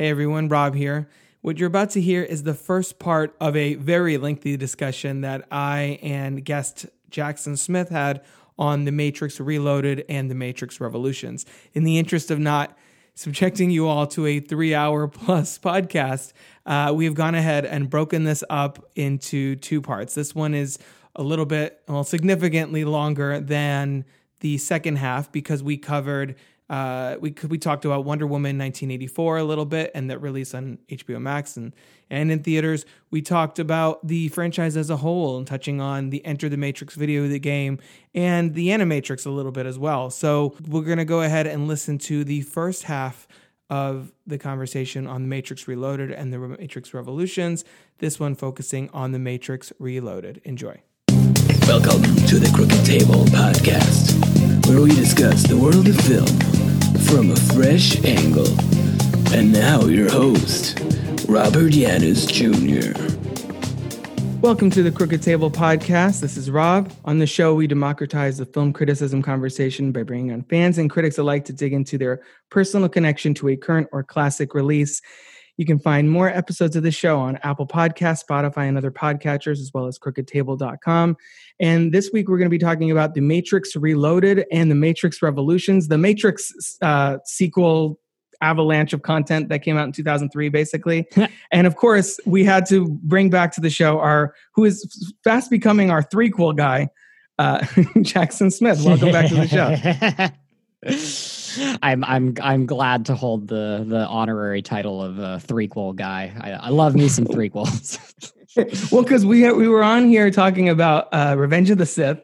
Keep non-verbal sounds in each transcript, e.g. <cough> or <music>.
Hey everyone, Rob here. What you're about to hear is the first part of a very lengthy discussion that I and guest Jackson Smith had on The Matrix Reloaded and The Matrix Revolutions. In the interest of not subjecting you all to a three hour <laughs> plus podcast, uh, we have gone ahead and broken this up into two parts. This one is a little bit, well, significantly longer than the second half because we covered uh, we we talked about Wonder Woman 1984 a little bit, and that release on HBO Max and and in theaters. We talked about the franchise as a whole and touching on the Enter the Matrix video the game and the Animatrix a little bit as well. So we're gonna go ahead and listen to the first half of the conversation on the Matrix Reloaded and the Matrix Revolutions. This one focusing on the Matrix Reloaded. Enjoy. Welcome to the Crooked Table podcast, where we discuss the world of film from a fresh angle. And now, your host, Robert Yannis Jr. Welcome to the Crooked Table podcast. This is Rob. On the show, we democratize the film criticism conversation by bringing on fans and critics alike to dig into their personal connection to a current or classic release. You can find more episodes of the show on Apple Podcasts, Spotify, and other podcatchers, as well as crookedtable.com. And this week, we're going to be talking about The Matrix Reloaded and The Matrix Revolutions, the Matrix uh, sequel avalanche of content that came out in 2003 basically. And of course we had to bring back to the show our who is fast becoming our three threequel guy uh, <laughs> jackson smith. Welcome back to the show <laughs> <laughs> I'm I'm I'm glad to hold the the honorary title of a threequel guy. I, I love me some threequels. <laughs> well, because we we were on here talking about uh, Revenge of the Sith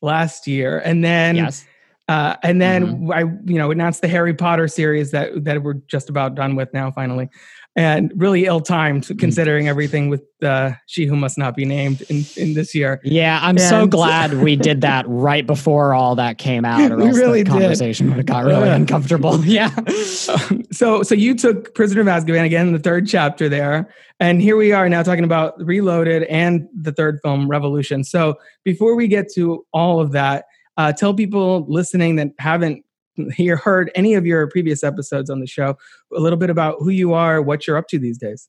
last year, and then yes. Uh, and then mm-hmm. I, you know, announced the Harry Potter series that that we're just about done with now, finally, and really ill timed mm-hmm. considering everything with uh, She Who Must Not Be Named in, in this year. Yeah, I'm and, so glad we did <laughs> that right before all that came out, or else really the conversation would have got really uncomfortable. <laughs> Yeah. Um, so, so you took Prisoner of Azkaban again, in the third chapter there, and here we are now talking about Reloaded and the third film, Revolution. So, before we get to all of that uh, tell people listening that haven't hear, heard any of your previous episodes on the show a little bit about who you are, what you're up to these days.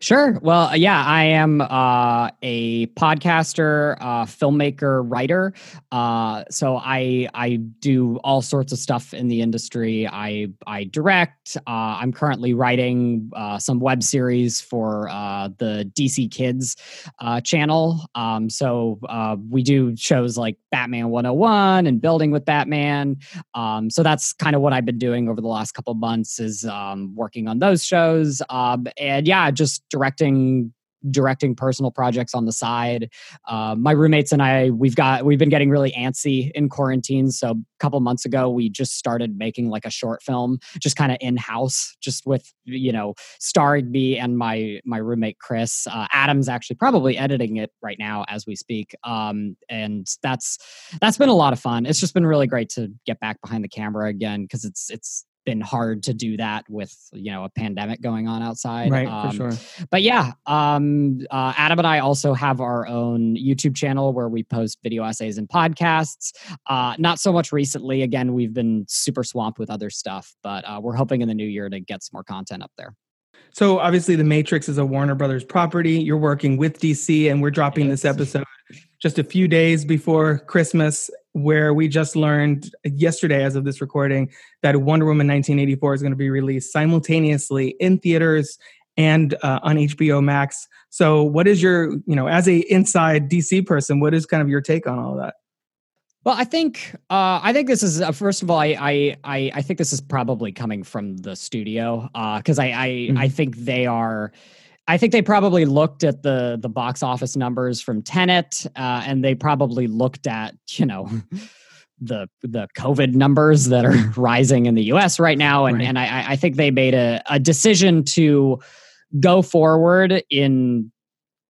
Sure. Well, uh, yeah, I am uh, a podcaster, uh, filmmaker, writer. Uh, so I I do all sorts of stuff in the industry. I I direct. Uh, I'm currently writing uh, some web series for the DC Kids channel. Um, so we do shows like Batman 101 and Building with Batman. Um, so that's kind of what I've been doing over the last couple months is um, working on those shows. Um, and yeah, just directing directing personal projects on the side. Uh, my roommates and I, we've got we've been getting really antsy in quarantine. So a couple months ago, we just started making like a short film, just kind of in house, just with you know starring me and my my roommate Chris. Uh, Adam's actually probably editing it right now as we speak, um, and that's that's been a lot of fun. It's just been really great to get back behind the camera again because it's it's been hard to do that with you know a pandemic going on outside right um, for sure. but yeah um, uh, adam and i also have our own youtube channel where we post video essays and podcasts. Uh, not so much recently. Again we've been super swamped with other stuff but uh, we're hoping in the new year to get some more content up there. So obviously the matrix is a warner brothers property. You're working with dc and we're dropping this episode just a few days before christmas where we just learned yesterday, as of this recording, that Wonder Woman 1984 is going to be released simultaneously in theaters and uh, on HBO Max. So, what is your, you know, as a inside DC person, what is kind of your take on all that? Well, I think uh, I think this is uh, first of all, I, I I think this is probably coming from the studio because uh, I I, mm-hmm. I think they are I think they probably looked at the the box office numbers from Tenet, uh, and they probably looked at you know <laughs> the the COVID numbers that are <laughs> rising in the U.S. right now, and right. and I, I think they made a, a decision to go forward in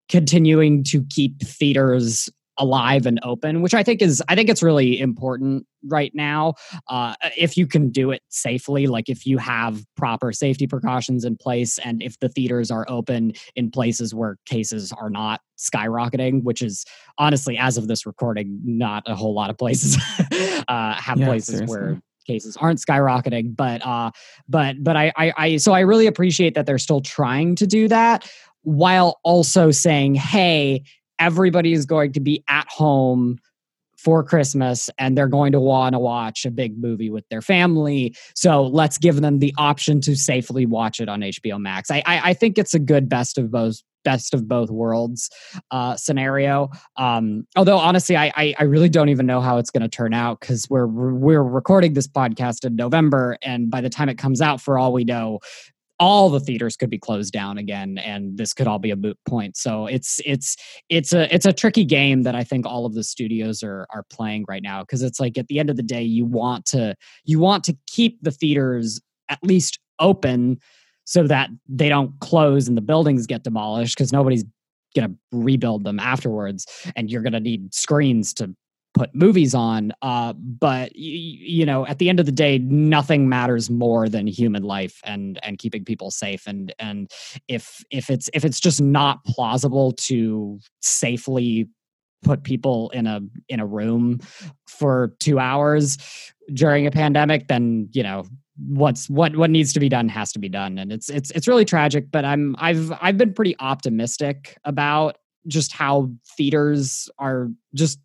continuing to keep theaters alive and open which i think is i think it's really important right now uh, if you can do it safely like if you have proper safety precautions in place and if the theaters are open in places where cases are not skyrocketing which is honestly as of this recording not a whole lot of places <laughs> uh, have yeah, places seriously. where cases aren't skyrocketing but uh but but I, I i so i really appreciate that they're still trying to do that while also saying hey everybody is going to be at home for Christmas and they're going to want to watch a big movie with their family. So let's give them the option to safely watch it on HBO Max. I, I, I think it's a good best of both best of both worlds uh, scenario. Um, although honestly, I, I, I really don't even know how it's going to turn out because we're we're recording this podcast in November, and by the time it comes out, for all we know, all the theaters could be closed down again and this could all be a moot point. So it's it's it's a it's a tricky game that i think all of the studios are are playing right now because it's like at the end of the day you want to you want to keep the theaters at least open so that they don't close and the buildings get demolished because nobody's going to rebuild them afterwards and you're going to need screens to put movies on uh, but y- you know at the end of the day nothing matters more than human life and and keeping people safe. And and if if it's if it's just not plausible to safely put people in a in a room for 2 hours during a pandemic then you know what's what what needs to be done has to be done. And it's it's it's really tragic but i'm i've i've been pretty optimistic about just how theaters are just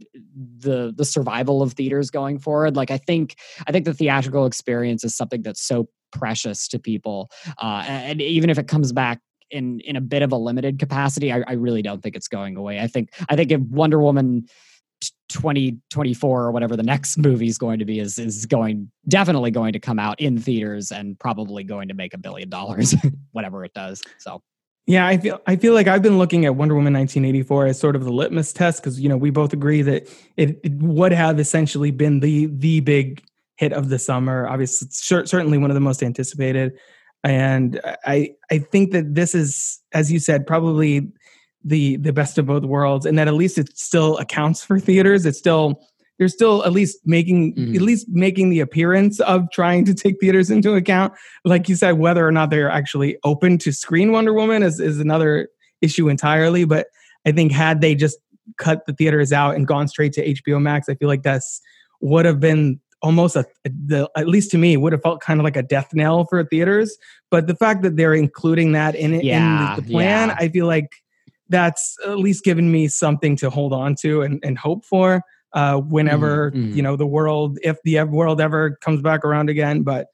the the survival of theaters going forward. Like i think i think the theatrical experience is something that's so precious to people uh, and even if it comes back in in a bit of a limited capacity I, I really don't think it's going away. I think i think if wonder woman 2024 or whatever the next <laughs> movie is going to be is is going definitely going to come out in theaters and probably going to make a billion dollars <laughs> whatever it does so yeah, I feel I feel like I've been looking at Wonder Woman 1984 as sort of the litmus test because you know we both agree that it, it, would have essentially been the the big hit of the summer. Obviously, certainly one of the most anticipated, and I I think that this is, as you said, probably the the best of both worlds, and that at least it still accounts for theaters. It's still they're still at least making mm-hmm. at least making the appearance of trying to take theaters into account. Like you said, whether or not they're actually open to screen Wonder Woman is, is another issue entirely. But I think had they just cut the theaters out and gone straight to HBO Max, I feel like that's would have been almost a the at least to me would have felt kind of like a death knell for theaters. But the fact that they're including that in it yeah, in the plan, yeah. I feel like that's at least given me something to hold on to and, and hope for uh, whenever mm-hmm. you know the world, if the world ever comes back around again. But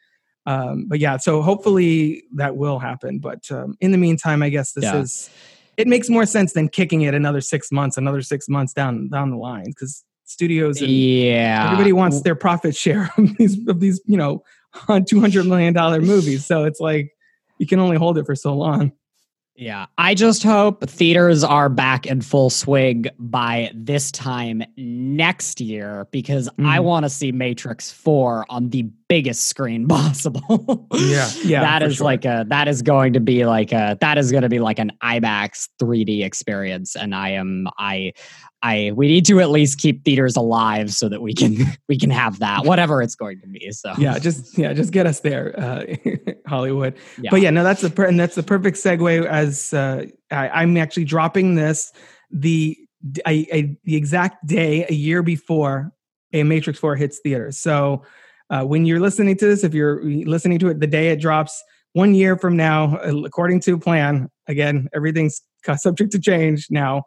um, but yeah, so hopefully that will happen. But um, in the meantime, I guess this yeah. is it makes more sense than kicking it another six months, another six months down down the line because studios and yeah everybody wants their profit share <laughs> of these of these you know <laughs> 200 million dollar movies so it's like you can only hold it for so long yeah, I just hope theaters are back in full swing by this time next year because mm. I want to see Matrix 4 on the biggest screen <laughs> possible. yeah. Yeah. that is sure. like a that is going to be like a that is going to be like an IMAX 3D experience and I am I I we need to at least keep theaters alive so that we can <laughs> we can have that whatever it's going to be. So yeah, just yeah, just get us there, uh, <laughs> Hollywood. Yeah. But yeah, no, that's the per- and that's the perfect segue. As uh, I, am actually dropping this the I, I, the exact day a year before a Matrix Four hits theaters. So uh, when you're listening to this, if you're listening to it the day it drops, one year from now, according to plan, again everything's subject to change now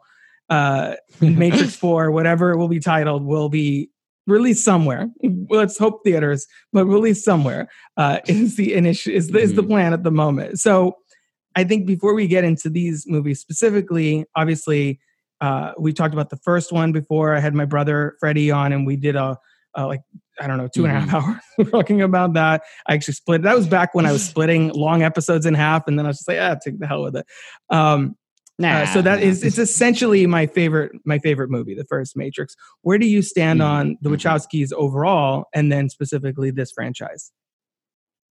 uh, Matrix <laughs> 4, whatever it will be titled, will be released somewhere. Let's hope theaters, but released somewhere uh, <laughs> is the initial is the, is the mm-hmm. plan at the moment. So I think before we get into these movies specifically, obviously uh, we talked about the first one before. I had my brother Freddie on, and we did a, a like I don't know two and a half mm-hmm. <laughs> hours talking about that. I actually split. That was back when I was splitting long episodes in half, and then I was just like, ah, take the hell with it. Um, Nah, uh, so that is it's essentially my favorite my favorite movie, the first Matrix. Where do you stand mm-hmm. on the mm-hmm. Wachowskis overall, and then specifically this franchise?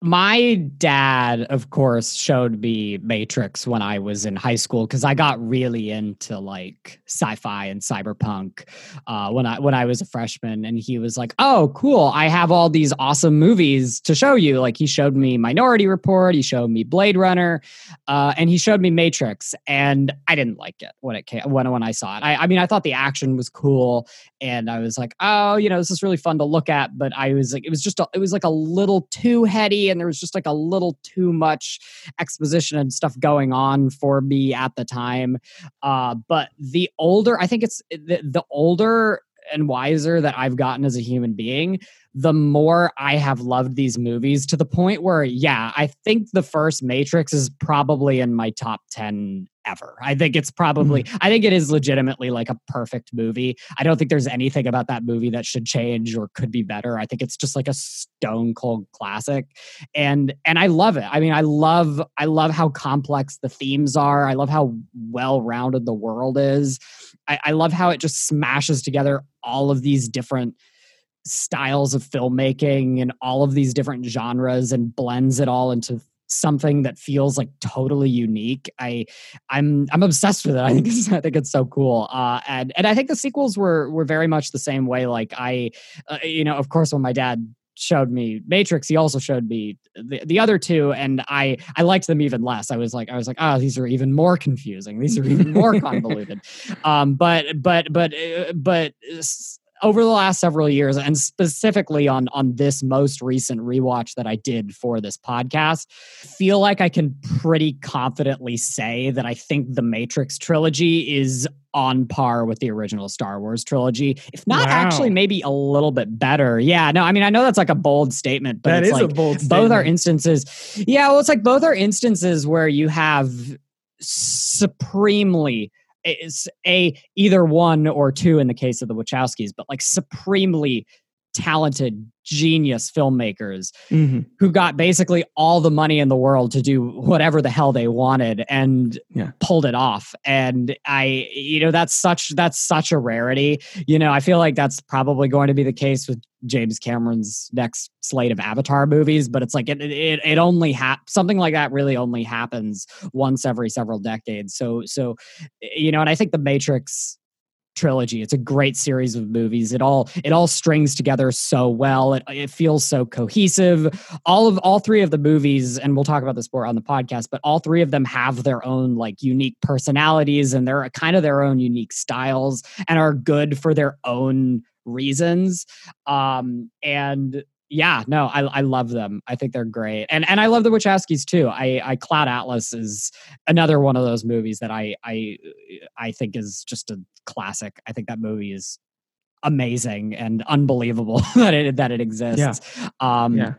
My dad, of course, showed me Matrix when I was in high school because I got really into like sci-fi and cyberpunk uh, when I when I was a freshman, and he was like, "Oh, cool! I have all these awesome movies to show you." Like he showed me Minority Report, he showed me Blade Runner, uh, and he showed me Matrix, and I didn't like it when it came when when I saw it. I, I mean, I thought the action was cool, and I was like, "Oh, you know, this is really fun to look at," but I was like, it was just a, it was like a little too heady and there was just like a little too much exposition and stuff going on for me at the time. Uh, but the older, I think it's the, the older and wiser that I've gotten as a human being, the more I have loved these movies to the point where, yeah, I think the first Matrix is probably in my top 10 ever. I think it's probably, mm-hmm. I think it is legitimately like a perfect movie. I don't think there's anything about that movie that should change or could be better. I think it's just like a stone cold classic. And, and I love it. I mean, I love, I love how complex the themes are. I love how well rounded the world is. I, I love how it just smashes together all of these different styles of filmmaking and all of these different genres and blends it all into something that feels like totally unique. I I'm I'm obsessed with it. I think it's, I think it's so cool. Uh, and and I think the sequels were were very much the same way. Like I, uh, you know, of course, when my dad showed me Matrix, he also showed me the, the other two, and I I liked them even less. I was like I was like, oh, these are even more confusing. These are even more <laughs> convoluted. um, but but but uh, but over the last several years and specifically on on this most recent rewatch that I did for this podcast feel like I can pretty confidently say that I think the Matrix trilogy is on par with the original Star Wars trilogy if not wow. actually maybe a little bit better yeah no I mean I know that's like a bold statement but that it's like bold statement. both are instances yeah well it's like both are instances where you have supremely is a either one or two in the case of the Wachowskis, but like supremely talented genius filmmakers mm-hmm. who got basically all the money in the world to do whatever the hell they wanted and yeah. pulled it off and i you know that's such that's such a rarity you know i feel like that's probably going to be the case with james cameron's next slate of avatar movies but it's like it it, it only ha- something like that really only happens once every several decades so so you know and i think the matrix trilogy. It's a great series of movies. It all it all strings together so well. It, it feels so cohesive. All of all three of the movies, and we'll talk about this more on the podcast, but all three of them have their own like unique personalities and they're kind of their own unique styles and are good for their own reasons. Um, and yeah, no, I I love them. I think they're great, and and I love the Wachowskis too. I I Cloud Atlas is another one of those movies that I I I think is just a classic. I think that movie is amazing and unbelievable <laughs> that it that it exists. Yeah. Um, yeah.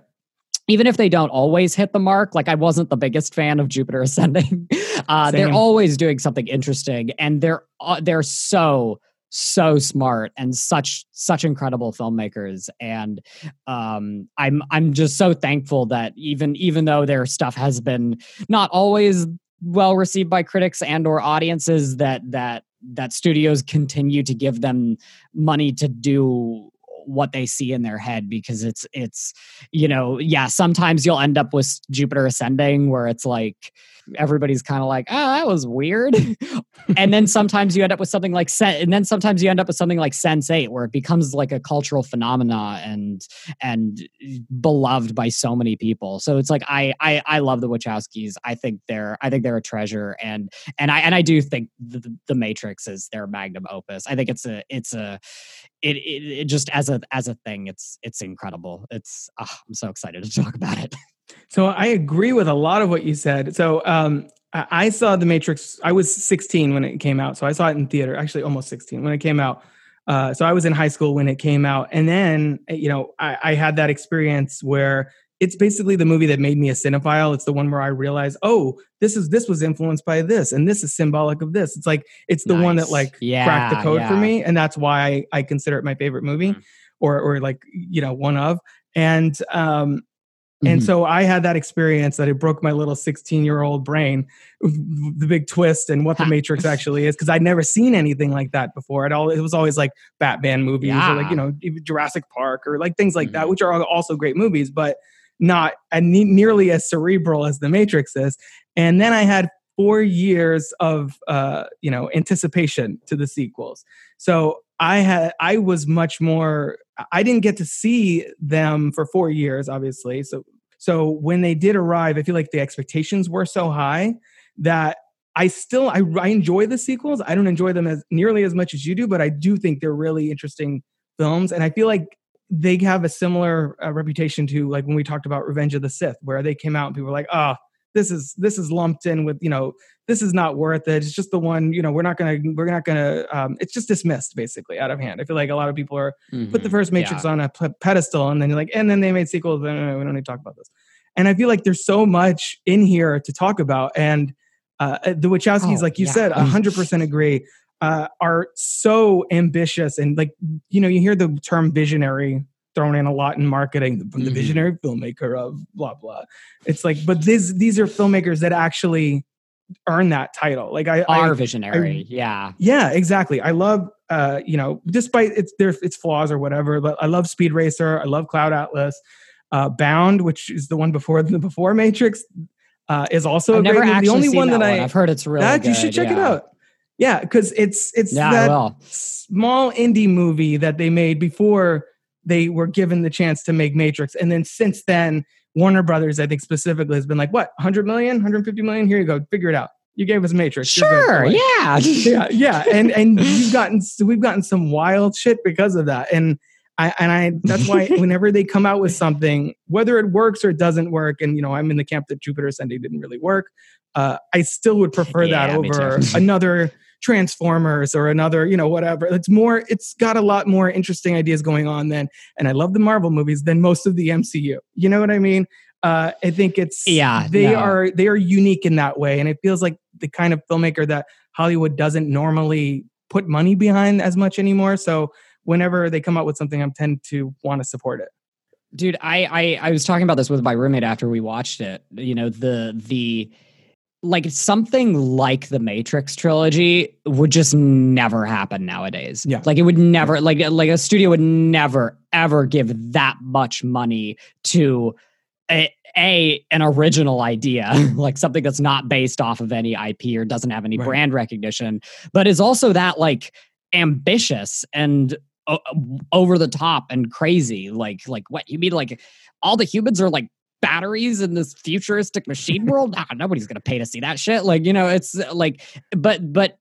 Even if they don't always hit the mark, like I wasn't the biggest fan of Jupiter <laughs> Ascending. Uh, they're always doing something interesting, and they're uh, they're so so smart and such such incredible filmmakers. And um i'm i'm just so thankful that even even though their stuff has been not always well received by critics and or audiences that that that studios continue to give them money to do what they see in their head because it's it's you know yeah sometimes you'll end up with jupiter ascending where it's like everybody's kind of like, oh, that was weird. <laughs> and then sometimes you end up with something like Sen- and then sometimes you end up with something like Sense8, where it becomes like a cultural phenomena and and beloved by so many people. So it's like I I, I love the Wachowskis. I think they're I think they're a treasure, and and I and I do think the, the Matrix is their magnum opus. I think it's a it's a it, it, it just as a as a thing, it's it's incredible. It's oh, I'm so excited to talk about it. <laughs> So I agree with a lot of what you said. So um, I saw The Matrix. I was 16 when it came out, so I saw it in theater. Actually, almost 16 when it came out. Uh, so I was in high school when it came out, and then you know I, I, had that experience where it's basically the movie that made me a cinephile. It's the one where I realized, oh, this is this was influenced by this, and this is symbolic of this. It's like it's the nice. one that like yeah, cracked the code yeah. for me, and that's why I, I consider it my favorite movie, mm-hmm. or or like you know one of. And um, and mm-hmm. so I had that experience that it broke my little 16 year old brain, <laughs> the big twist and what the Matrix actually is, because I'd never seen anything like that before. It all it was always like Batman movies yeah. or like you know Jurassic Park or like things like mm-hmm. that, which are also great movies. But not ne- nearly as cerebral as the Matrix is. And then I had four years of uh, you know anticipation to the sequels. So I had I was much more. I didn't get to see them for four years, obviously. So so when they did arrive, I feel like the expectations were so high that I still I, I enjoy the sequels. I don't enjoy them as nearly as much as you do, but I do think they're really interesting films, and I feel like they have a similar uh, reputation to like when we talked about Revenge of the Sith, where they came out and people were like, "Oh, this is this is lumped in with you know this is not worth it. It's just the one you know we're not gonna we're not gonna um, it's just dismissed basically out of hand. I feel like a lot of people are mm-hmm. put the mm-hmm. first Matrix yeah. on a p- pedestal and then you're like, and then they made sequels. And we don't need to talk about this. And I feel like there's so much in here to talk about and. Uh, the Wachowskis, oh, like you yeah. said, 100% agree uh, are so ambitious and like you know you hear the term visionary thrown in a lot in marketing from the mm-hmm. visionary filmmaker of blah blah it's like but these these are filmmakers that actually earn that title like i are I, visionary I, yeah yeah exactly i love uh you know despite its their its flaws or whatever but i love speed racer i love cloud atlas uh bound which is the one before the before matrix uh, is also never great movie. The only one that, I I've heard it's really that good. you should check yeah. it out. Yeah, because it's it's yeah, that small indie movie that they made before they were given the chance to make Matrix, and then since then, Warner Brothers, I think specifically, has been like, what, 100 million, 150 million? Here you go, figure it out. You gave us Matrix. Sure, yeah, <laughs> yeah, yeah, and and you've gotten we've gotten some wild shit because of that, and I and I that's why <laughs> whenever they come out with something, whether it works or it doesn't work, and you know I'm in the camp that Jupiter Ascending didn't really work, uh, I still would prefer yeah, that over <laughs> another Transformers or another, you know, whatever. It's more, it's got a lot more interesting ideas going on than, and I love the Marvel movies than most of the MCU. You know what I mean? Uh, I think it's yeah, they no. are they are unique in that way, and it feels like the kind of filmmaker that Hollywood doesn't normally put money behind as much anymore. So whenever they come out with something, I tend to want to support it. Dude, I, I I was talking about this with my roommate after we watched it. You know the the like something like the Matrix trilogy would just never happen nowadays. Yeah. Like it would never like like a studio would never ever give that much money to a, a an original idea, <laughs> like something that's not based off of any IP or doesn't have any right. brand recognition, but is also that like ambitious and uh, over the top and crazy. Like like what you mean like all the humans are like batteries in this futuristic machine world? Nah, nobody's gonna pay to see that shit. Like you know it's uh, like but but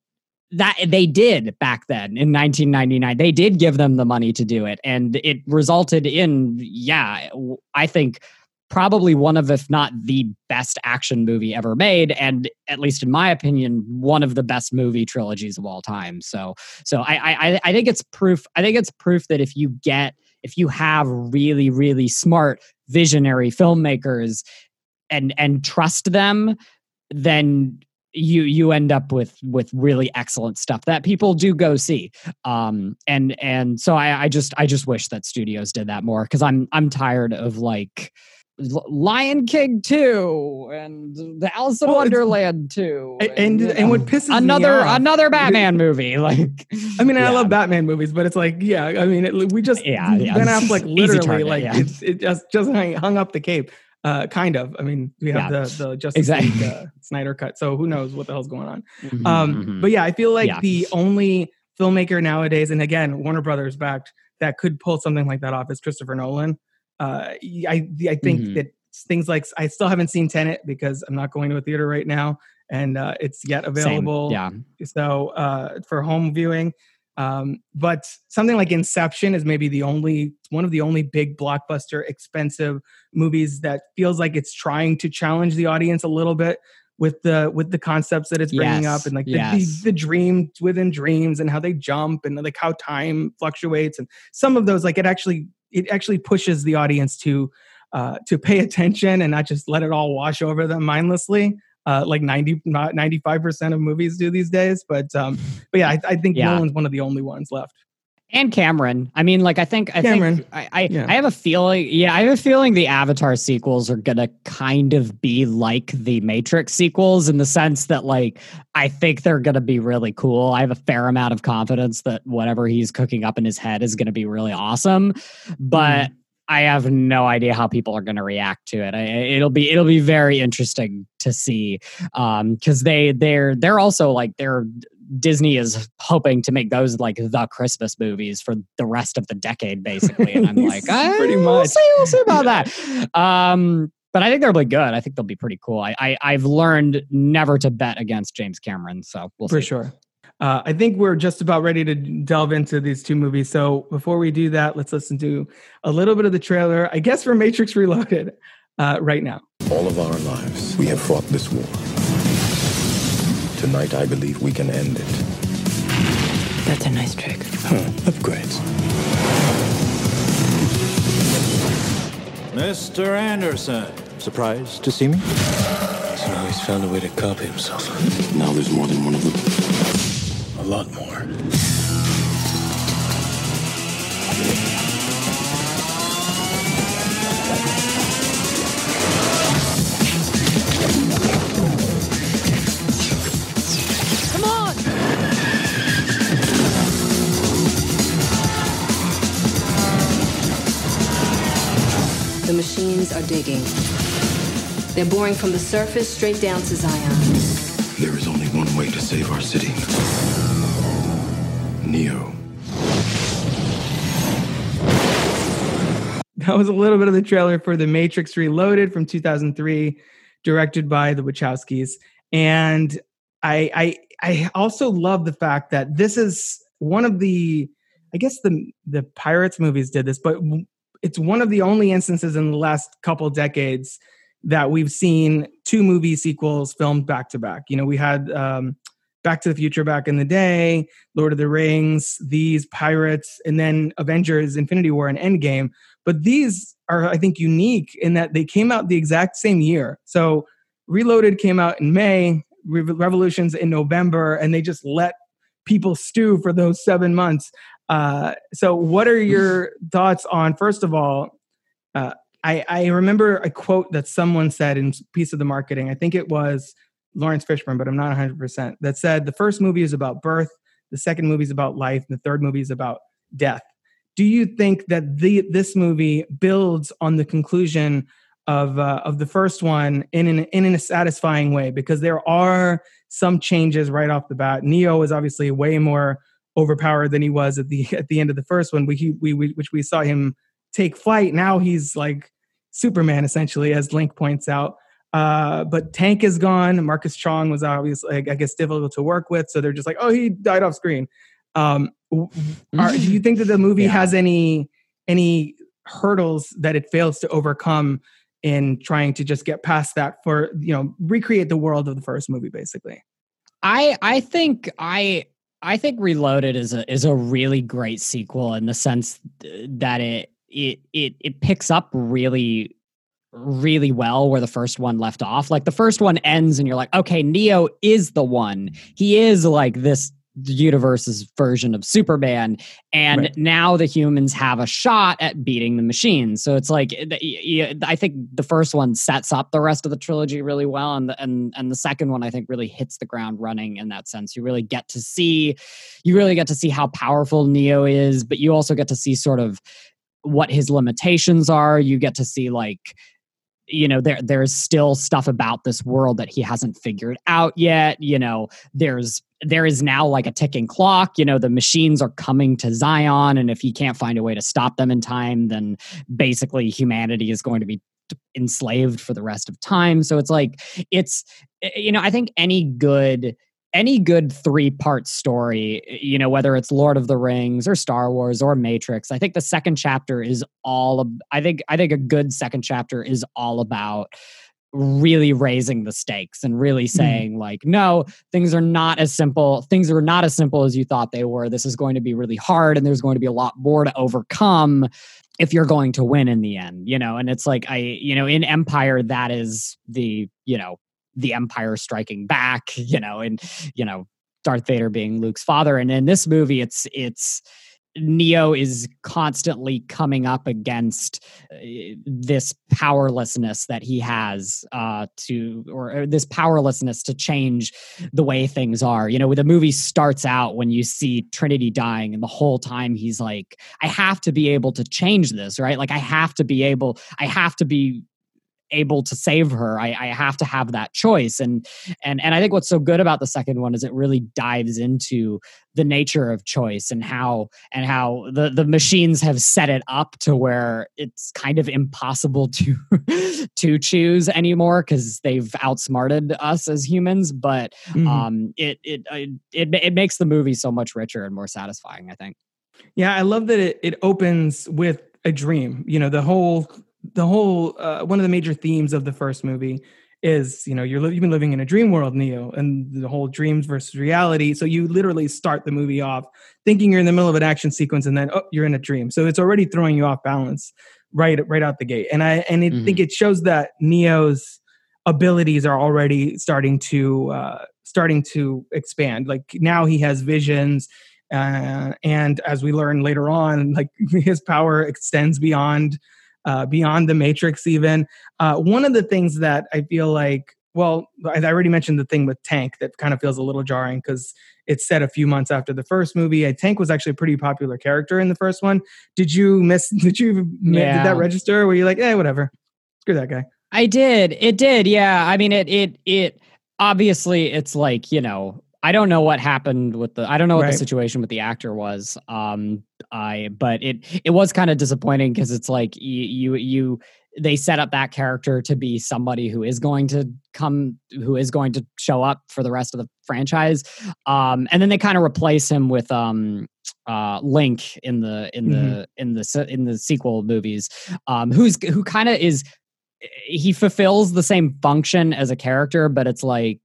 that they did back then in 1999 they did give them the money to do it. And it resulted in yeah i think probably one of if not the best action movie ever made and at least in my opinion one of the best movie trilogies of all time. So so i i i think it's proof i think it's proof that if you get if you have really really smart visionary filmmakers and and trust them then you you end up with with really excellent stuff that people do go see. Um and and so i i just i just wish that studios did that more because i'm i'm tired of like Lion King 2 and the Alice in well, Wonderland 2 and and, and, what pisses another off, another Batman movie <laughs> like I mean yeah. I love Batman movies but it's like yeah I mean it, we just yeah, yeah. Ben Affleck literally target, like yeah. it, it, just just hung, hung up the cape uh, kind of I mean we have yeah. the the Justice exactly. League uh, Snyder cut so who knows what the hell's going on <laughs> mm-hmm, um mm-hmm. but yeah I feel like the only filmmaker nowadays and again Warner Brothers backed that could pull something like that off is Christopher Nolan uh, I I think mm-hmm. that things like I still haven't seen Tenet because I'm not going to a theater right now, and uh, it's yet available. Same. Yeah. So uh, for home viewing, um, but something like Inception is maybe the only one of the only big blockbuster expensive movies that feels like it's trying to challenge the audience a little bit with the with the concepts that it's bringing yes. up and like the, yes. the, the dream within dreams and how they jump and like how time fluctuates and some of those like it actually it actually pushes the audience to uh, to pay attention and not just let it all wash over them mindlessly. Uh, like 90, 95% of movies do these days. But, um, but yeah, I, I think yeah. Nolan's one of the only ones left. And Cameron. I mean, like I think I Cameron. think I I, yeah. I, have a feeling yeah, I have a feeling the Avatar sequels are gonna kind of be like the Matrix sequels in the sense that like I think they're gonna be really cool. I have a fair amount of confidence that whatever he's cooking up in his head is gonna be really awesome. But mm I have no idea how people are going to react to it. I, it'll be it'll be very interesting to see because um, they they're they're also like they're Disney is hoping to make those like the Christmas movies for the rest of the decade, basically. And I'm <laughs> like, pretty much. We'll see, we'll see about that. <laughs> Um, but I think they'll be good. I think they'll be pretty cool. I, I have learned never to bet against James Cameron, so we'll for see. sure. Uh, I think we're just about ready to delve into these two movies. So before we do that, let's listen to a little bit of the trailer. I guess for Matrix Reloaded uh, right now. All of our lives, we have fought this war. Tonight, I believe we can end it. That's a nice trick. Huh, upgrades. Mr. Anderson. Surprised to see me? So now he's found a way to copy himself. Now there's more than one of them. A lot more. The machines are digging. They're boring from the surface straight down to Zion. There is only one way to save our city. Neo. That was a little bit of the trailer for The Matrix Reloaded from 2003, directed by the Wachowskis. And I, I, I also love the fact that this is one of the, I guess the the Pirates movies did this, but it's one of the only instances in the last couple decades that we've seen two movie sequels filmed back to back. You know, we had um, Back to the Future back in the day, Lord of the Rings, these Pirates, and then Avengers, Infinity War, and Endgame. But these are, I think, unique in that they came out the exact same year. So Reloaded came out in May, Revolutions in November, and they just let people stew for those seven months. Uh, so, what are your thoughts on, first of all, uh, I, I, remember a quote that someone said in piece of the marketing. I think it was Laurence Fishburne, but I'm not 100%. That said, the first movie is about birth, the second movie is about life, and the third movie is about death. Do you think that the this movie builds on the conclusion of uh, of the first one in an in a satisfying way? Because there are some changes right off the bat. Neo is obviously way more overpowered than he was at the <laughs> at the end of the first one. We, we, we which we saw him take flight. Now he's like Superman essentially, as Link points out. Uh, but Tank is gone. Marcus Chong was obviously, I guess, difficult to work with. So they're just like, oh, he died off screen. Um, are, do you think that the movie yeah. has any any hurdles that it fails to overcome in trying to just get past that for you know recreate the world of the first movie, basically? I I think I I think Reloaded is a is a really great sequel in the sense uh, that it it it it picks up really really well where the first one left off. Like the first one ends and you're like, okay, Neo is the one. He is like this universe's version of Superman. And right. now the humans have a shot at beating the machines. So it's like I think the first one sets up the rest of the trilogy really well, and the, and and the second one I think really hits the ground running in that sense. You really get to see, you really get to see how powerful Neo is, but you also get to see sort of what his limitations are. You get to see like you know there there's still stuff about this world that he hasn't figured out yet you know there's there is now like a ticking clock you know the machines are coming to zion and if he can't find a way to stop them in time then basically humanity is going to be enslaved for the rest of time. So it's like it's you know i think any good any good three part story, you know, whether it's Lord of the Rings or Star Wars or Matrix, I think the second chapter is all, I think, I think a good second chapter is all about really raising the stakes and really mm-hmm. saying mm. like no things are not as simple things are not as simple as you thought they were this is going to be really hard and there's going to be a lot more to overcome if you're going to win in the end you know and it's like i you know in empire that is the you know the Empire striking back, you know, and you know, Darth Vader being Luke's father. And in this movie, it's it's Neo is constantly coming up against uh, this powerlessness that he has uh, to, or, or, this powerlessness to change the way things are. You know, the movie starts out when you see Trinity dying, and the whole time he's like, I have to be able to change this, right? Like, I have to be able, I have to be able to save her I, I, have to have that choice. And and and i think what's so good about the second one is it really dives into the nature of choice and how and how the the machines have set it up to where it's kind of impossible <laughs> to to choose anymore because they've outsmarted us as humans. But mm-hmm. um it, it it it makes the movie so much richer and more satisfying i think. Yeah i love that it, it opens with a dream. You know the whole the whole uh, one of the major themes of the first movie is you know you're li- you've been living in a dream world neo and the whole dreams versus reality. So you literally start the movie off thinking you're in the middle of an action sequence and then oh you're in a dream. So it's already throwing you off balance right right out the gate. And i and I mm-hmm. think it shows that neo's abilities are already starting to uh starting to expand. Like now he has visions uh, and as we learn later on like <laughs> his power extends beyond uh, beyond the matrix even. Uh, one of the things that i feel like well i already mentioned the thing with tank that kind of feels a little jarring because it's set a few months after the first movie a tank was actually a pretty popular character in the first one. Did you miss <laughs> did you yeah. did that register? Were you like eh whatever. Screw that guy. I did. It did. Yeah. I mean it it it obviously it's like you know I don't know what happened with the I don't know what right. the situation with the actor was. Um I but it it was kind of disappointing because it's like you, you you they set up that character to be somebody who is going to come who is going to show up for the rest of the franchise. Um and then they kind of replace him with um uh Link in the in mm-hmm. the in the in the sequel movies. Um who's who kind of is he fulfills the same function as a character but it's like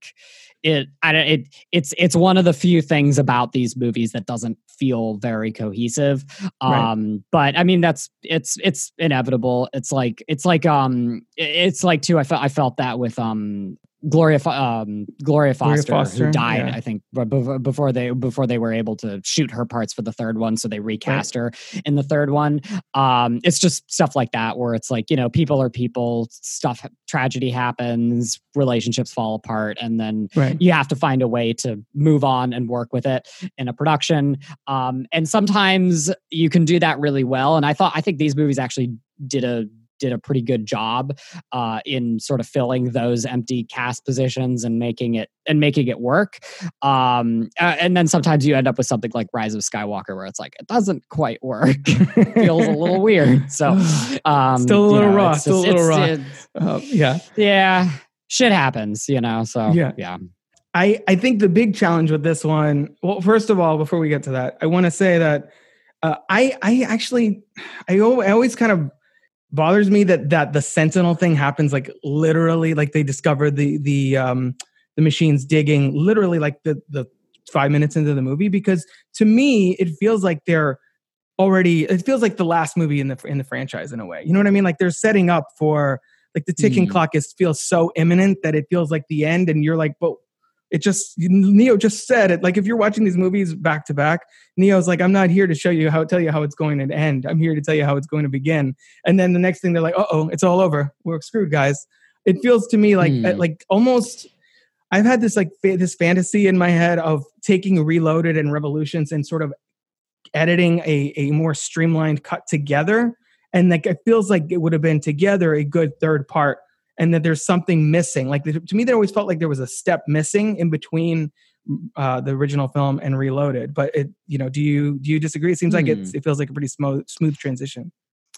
it I don't it it's it's one of the few things about these movies that doesn't feel very cohesive. Um right. but I mean that's it's it's inevitable. It's like it's like um it's like too I felt I felt that with um Gloria um, Gloria Foster, Gloria Foster who died, yeah. I think, before they before they were able to shoot her parts for the third one, so they recast right. her in the third one. Um, it's just stuff like that where it's like you know people are people, stuff tragedy happens, relationships fall apart, and then right. you have to find a way to move on and work with it in a production. Um, and sometimes you can do that really well. And I thought I think these movies actually did a did a pretty good job uh, in sort of filling those empty cast positions and making it and making it work. Um, and then sometimes you end up with something like Rise of Skywalker, where it's like it doesn't quite work, <laughs> feels a little <laughs> weird. So um, still a little know, raw, still a little raw. Uh, yeah, yeah, shit happens, you know. So yeah, yeah. I, I think the big challenge with this one, well, first of all, before we get to that, I want to say that uh, I I actually I, I always kind of bothers me that that the sentinel thing happens like literally like they discover the the um the machines digging literally like the the five minutes into the movie because to me it feels like they're already it feels like the last movie in the in the franchise in a way you know what i mean like they're setting up for like the ticking mm. clock is feels so imminent that it feels like the end and you're like but it just Neo just said it. Like if you're watching these movies back to back, Neo's like, I'm not here to show you how tell you how it's going to end. I'm here to tell you how it's going to begin. And then the next thing they're like, uh oh, it's all over. We're screwed, guys. It feels to me like mm. like almost. I've had this like fa- this fantasy in my head of taking Reloaded and Revolutions and sort of editing a a more streamlined cut together. And like it feels like it would have been together a good third part and that there's something missing. Like to me, there always felt like there was a step missing in between uh, the original film and Reloaded. But it, you know, do you do you disagree? It seems hmm. like it's hmm. it feels like a pretty smooth smooth transition.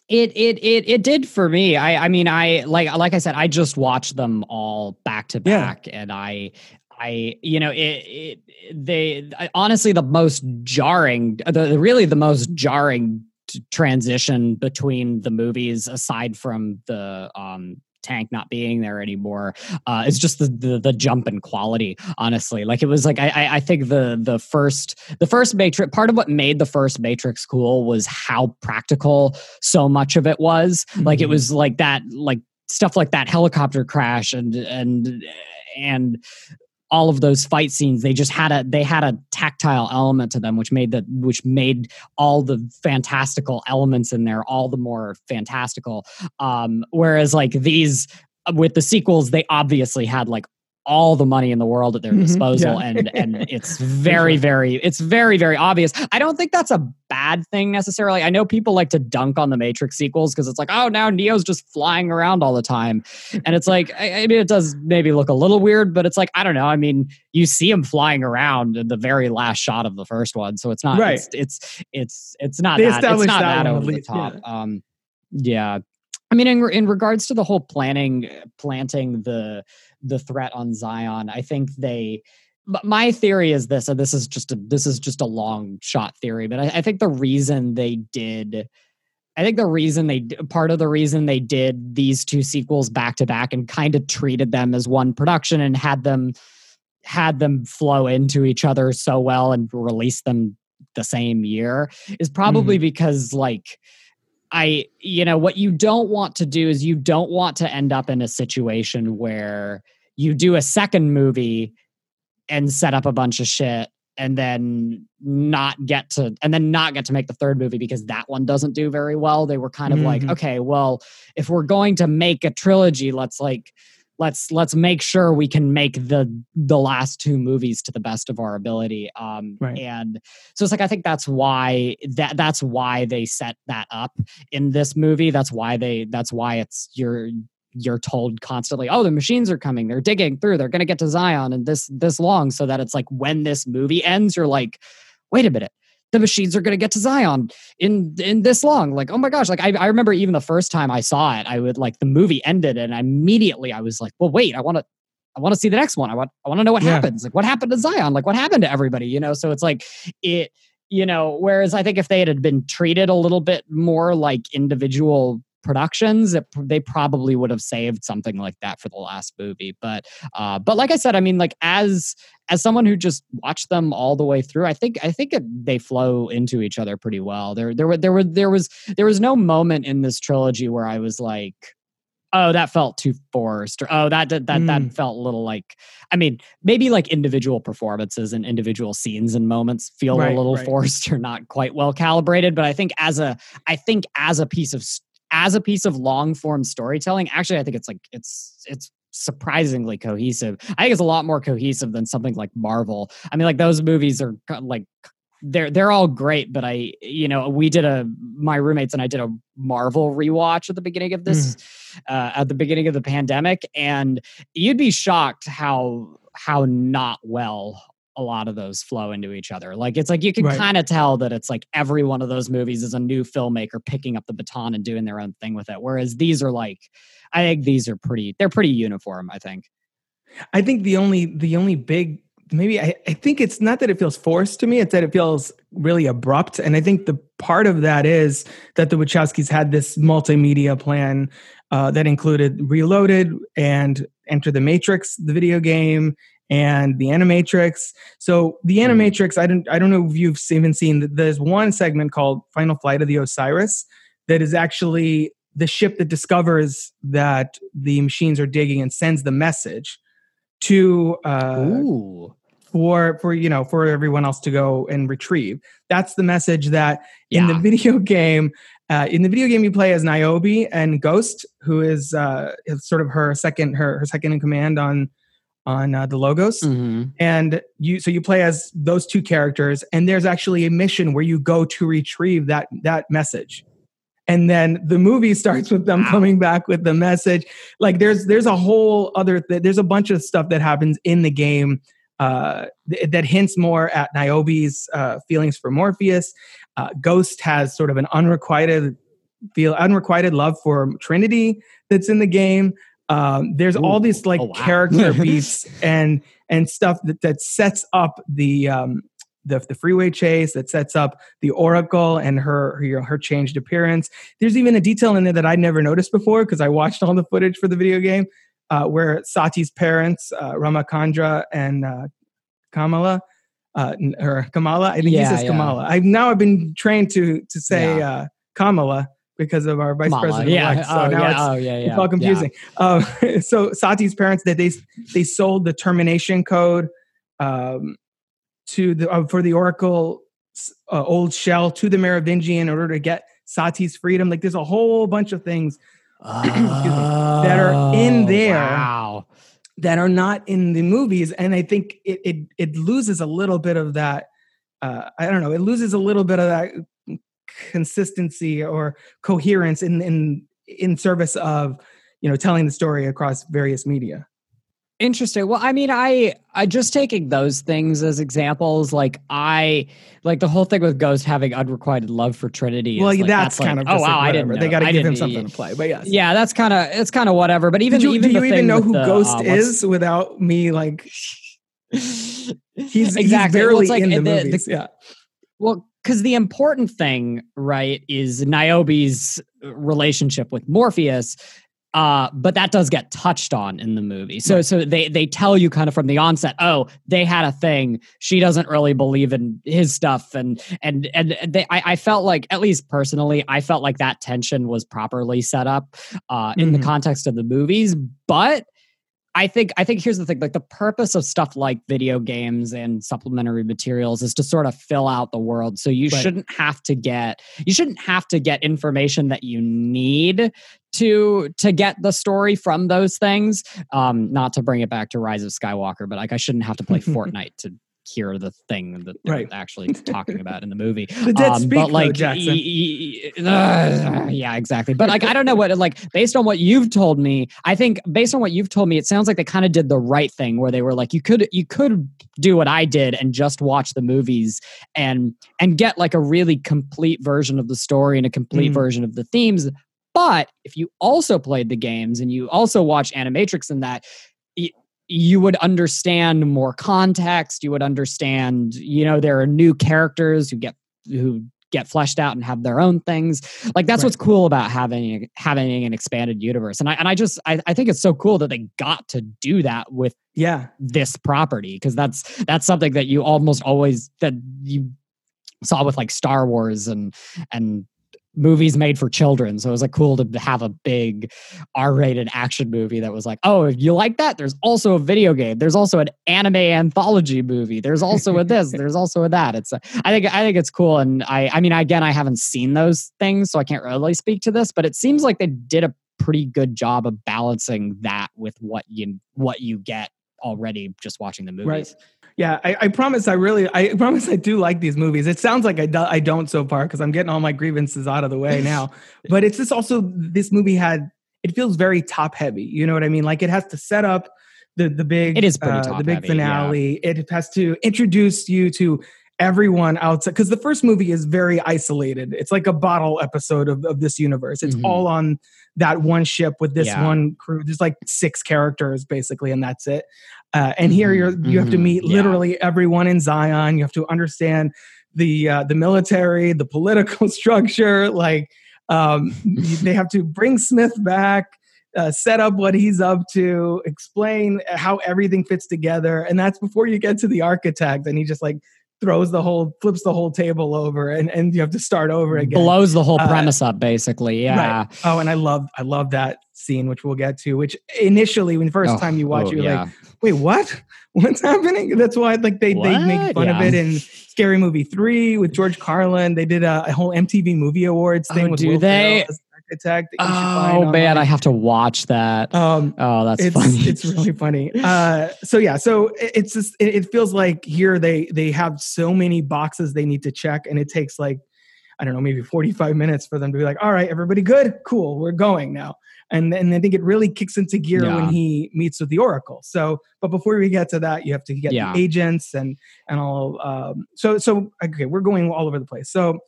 It it it it did for me. I I mean I like like I said I just watched them all back to back, and I I, you know, it, it they honestly the most jarring, the really the most jarring transition between the movies, aside from the um tank not being there anymore uh, it's just the, the, the jump in quality honestly like it was like I, I think the the first the first matrix part of what made the first matrix cool was how practical so much of it was mm-hmm. like it mm-hmm. was like that like stuff like that helicopter crash and and and all of those fight scenes they just had a they had a tactile element to them which made the which made all the fantastical elements in there all the more fantastical. Um whereas like these with the sequels they obviously had like all the money in the world at their Mhm, disposal yeah. and and <laughs> it's very very it's very very obvious. I don't think that's a bad thing necessarily. I know people like to dunk on the matrix sequels because it's like oh now neo's just flying around all the time. And it's like I, I mean it does maybe look a little weird but it's like i don't know. I mean you see him flying around in the very last shot of the first one so it's not Right. it's it's it's, it's not They that it's not that that over the top yeah. um yeah. I mean, in in regards to the whole planning, planting the the threat on Zion, I think they. My theory is this, and this is just a this is just a long shot theory, but I, I think the reason they did, I think the reason they part of the reason they did these two sequels back to back and kind of treated them as one production and had them had them flow into each other so well and release them the same year is probably mm-hmm. because like I, you know, what you don't want to do is you don't want to end up in a situation where you do a second movie and set up a bunch of shit and then not get to and then not get to make the third movie because that one doesn't do very well. They were kind of like, Mhm. okay, well, if we're going to make a trilogy, let's like let's let's make sure we can make the the last two movies to the best of our ability um Right. and so it's like i think that's why that that's why they set that up in this movie that's why they that's why it's you're you're told constantly oh the machines are coming. They're digging through. They're going to get to zion and this this long so that it's like when this movie ends you're like wait a minute. The machines are going to get to zion in in this long. Like oh my gosh. Like I, I remember even the first time i saw it i would like the movie ended and immediately i was like well wait i want to i want to see the next one. I want i want to know what Yeah. happens. Like what happened to zion? Like what happened to everybody? You know so it's like it you know whereas i think if they had been treated a little bit more like individual productions it, they probably would have saved something like that for the last movie but uh but like i said i mean like as as someone who just watched them all the way through i think i think it, they flow into each other pretty well there there were there were there was there was no moment in this trilogy where i was like oh that felt too forced or oh that that that, Mm. that felt a little like i mean maybe like individual performances and individual scenes and moments feel Right, a little right. forced or not quite well calibrated but i think as a i think as a piece of as a piece of long form storytelling actually i think it's like it's it's surprisingly cohesive. I think it's a lot more cohesive than something like marvel. I mean like those movies are like they're they're all great but i you know we did a my roommates and i did a marvel rewatch at the beginning of this uh, at the beginning of the pandemic and you'd be shocked how how not well a lot of those flow into each other like it's like you can Right. kind of tell that it's like every one of those movies is a new filmmaker picking up the baton and doing their own thing with it whereas these are like i think these are pretty they're pretty uniform i think I think the only the only big maybe I, I think it's not that it feels forced to me, it's that it feels really abrupt. And I think the part of that is that the Wachowskis had this multimedia plan uh, that included Reloaded and Enter the Matrix, the video game, and the Animatrix. So the Animatrix, I don't I don't know if you've even seen there's one segment called Final Flight of the Osiris that is actually the ship that discovers that the machines are digging and sends the message to uh, for for you know for everyone else to go and retrieve. That's the message that in the video <laughs> game. Uh, in the video game, you play as Niobe and Ghost, who is, uh, is sort of her second her, her second in command on on uh, the logos Mhm. and you so you play as those two characters and there's actually a mission where you go to retrieve that that message and then the movie <laughs> starts with them coming back with the message like there's there's a whole other th- there's a bunch of stuff that happens in the game uh, th- that hints more at Niobe's uh, feelings for Morpheus. Uh, Ghost has sort of an unrequited feel unrequited love for Trinity that's in the game. Um, there's all these like Oh, wow. character <laughs> beats and and stuff that, that sets up the um, the the freeway chase that sets up the Oracle and her her, her changed appearance. There's even a detail in there that I'd never noticed before because I watched all the footage for the video game uh, where Sati's parents, uh, Ramakandra and uh, Kamala, uh, or Kamala, I think Yeah, he says yeah. Kamala. I've now I've been trained to to say Yeah. uh, Kamala because of our vice Kamala. president. Yeah. So oh, now yeah. it's, oh, yeah. Yeah. it's all confusing. Um, <laughs> so Sati's parents that they they sold the termination code um, to the uh, for the Oracle uh, old shell to the Merovingian in order to get Sati's freedom. Like there's a whole bunch of things <clears throat> Yeah. that are in Oh, there. Wow. that are not in the movies, and I think it it, it loses a little bit of that. Uh, I don't know. It loses a little bit of that consistency or coherence in in in service of you know telling the story across various media. Interesting. Well, I mean, I I just taking those things as examples, like I like the whole thing with Ghost having unrequited love for Trinity. well, is like, that's, like, kind of oh wow, like I didn't. Know. They got to give him something to play. But yes, Yeah, that's kind of it's kind of whatever. But even Did you, even do you even know who the, Ghost uh, is without me like <laughs> he's he's exactly Well, barely it's like in the, the- the- movies? yeah. Well, because the important thing, right, is Niobe's relationship with Morpheus. Uh, but that does get touched on in the movie. So so they they tell you kind of from the onset, oh, they had a thing. She doesn't really believe in his stuff, and and and they, I, I felt like, at least personally, I felt like that tension was properly set up uh, in the Mhm. context of the movies. But I think I think here's the thing: like the purpose of stuff like video games and supplementary materials is to sort of fill out the world. So you Right. shouldn't have to get you shouldn't have to get information that you need to to get the story from those things. Um, not to bring it back to Rise of Skywalker, but like I shouldn't have to play <laughs> Fortnite to hear the thing that they're Right. actually talking about in the movie. <laughs> The dead Um, speak, but like, Jackson. y- y- uh, yeah, exactly. But like, I don't know what like based on what you've told me. I think based on what you've told me, it sounds like they kind of did the right thing where they were like, you could you could do what I did and just watch the movies and and get like a really complete version of the story and a complete Mhm. version of the themes. But if you also played the games and you also watch Animatrix in that, you would understand more context. You would understand, you know, there are new characters who get who get fleshed out and have their own things. Like that's Right. what's cool about having having an expanded universe. And I and I just I, I think it's so cool that they got to do that with Yeah. this property because that's that's something that you almost always that you saw with like Star Wars and and movies made for children. So it was like cool to have a big R-rated action movie that was like, oh, if you like that? There's also a video game. There's also an anime anthology movie. There's also a this. <laughs> There's also a that. It's a, I think I think it's cool. And I I mean again I haven't seen those things, so I can't really speak to this, but it seems like they did a pretty good job of balancing that with what you what you get already just watching the movies. Right. Yeah, I, I promise. I really, I <laughs> promise. I do like these movies. It sounds like I, do, I don't so far because I'm getting all my grievances out of the way now. <laughs> but it's just also this movie had. It feels very top heavy. You know what I mean? Like it has to set up the the big. It is pretty uh, the big heavy, finale. It has to introduce you to everyone outside because the first movie is very isolated. It's like a bottle episode of, of this universe. It's Mhm. all on that one ship with this Yeah. one crew. There's like six characters basically, and that's it. Uh, and here Mhm, you're you have to mhm, meet yeah. literally everyone in Zion. You have to understand the uh, the military, the political <laughs> structure. Like um, they have to bring Smith back, uh, set up what he's up to, explain how everything fits together, and that's before you get to the architect. And he just like throws the whole flips the whole table over, and and you have to start over again. Blows the whole Uh, premise up basically. Yeah. Right. Oh, and I love I love that scene, which we'll get to. Which initially, when the first Oh, time you watch, oh, it, you're yeah. like, "Wait, what? <laughs> What's happening?" That's why like they they make fun of it in Scary Movie Three with George Carlin. They did a, a whole MTV Movie Awards thing Oh, with do Will they? Ferrell as architect. that you should find Oh man. I have to watch that. um, Oh, that's it's funny. it's really funny. Uh, so yeah, so it- it's just it, it feels like here they they have so many boxes they need to check, and it takes like I don't know maybe forty five minutes for them to be like, all right, everybody good, cool, we're going now. And and I think it really kicks into gear Yeah. when he meets with the Oracle. So, but before we get to that, you have to get Yeah. the agents and and all. Um, so so okay, we're going all over the place. So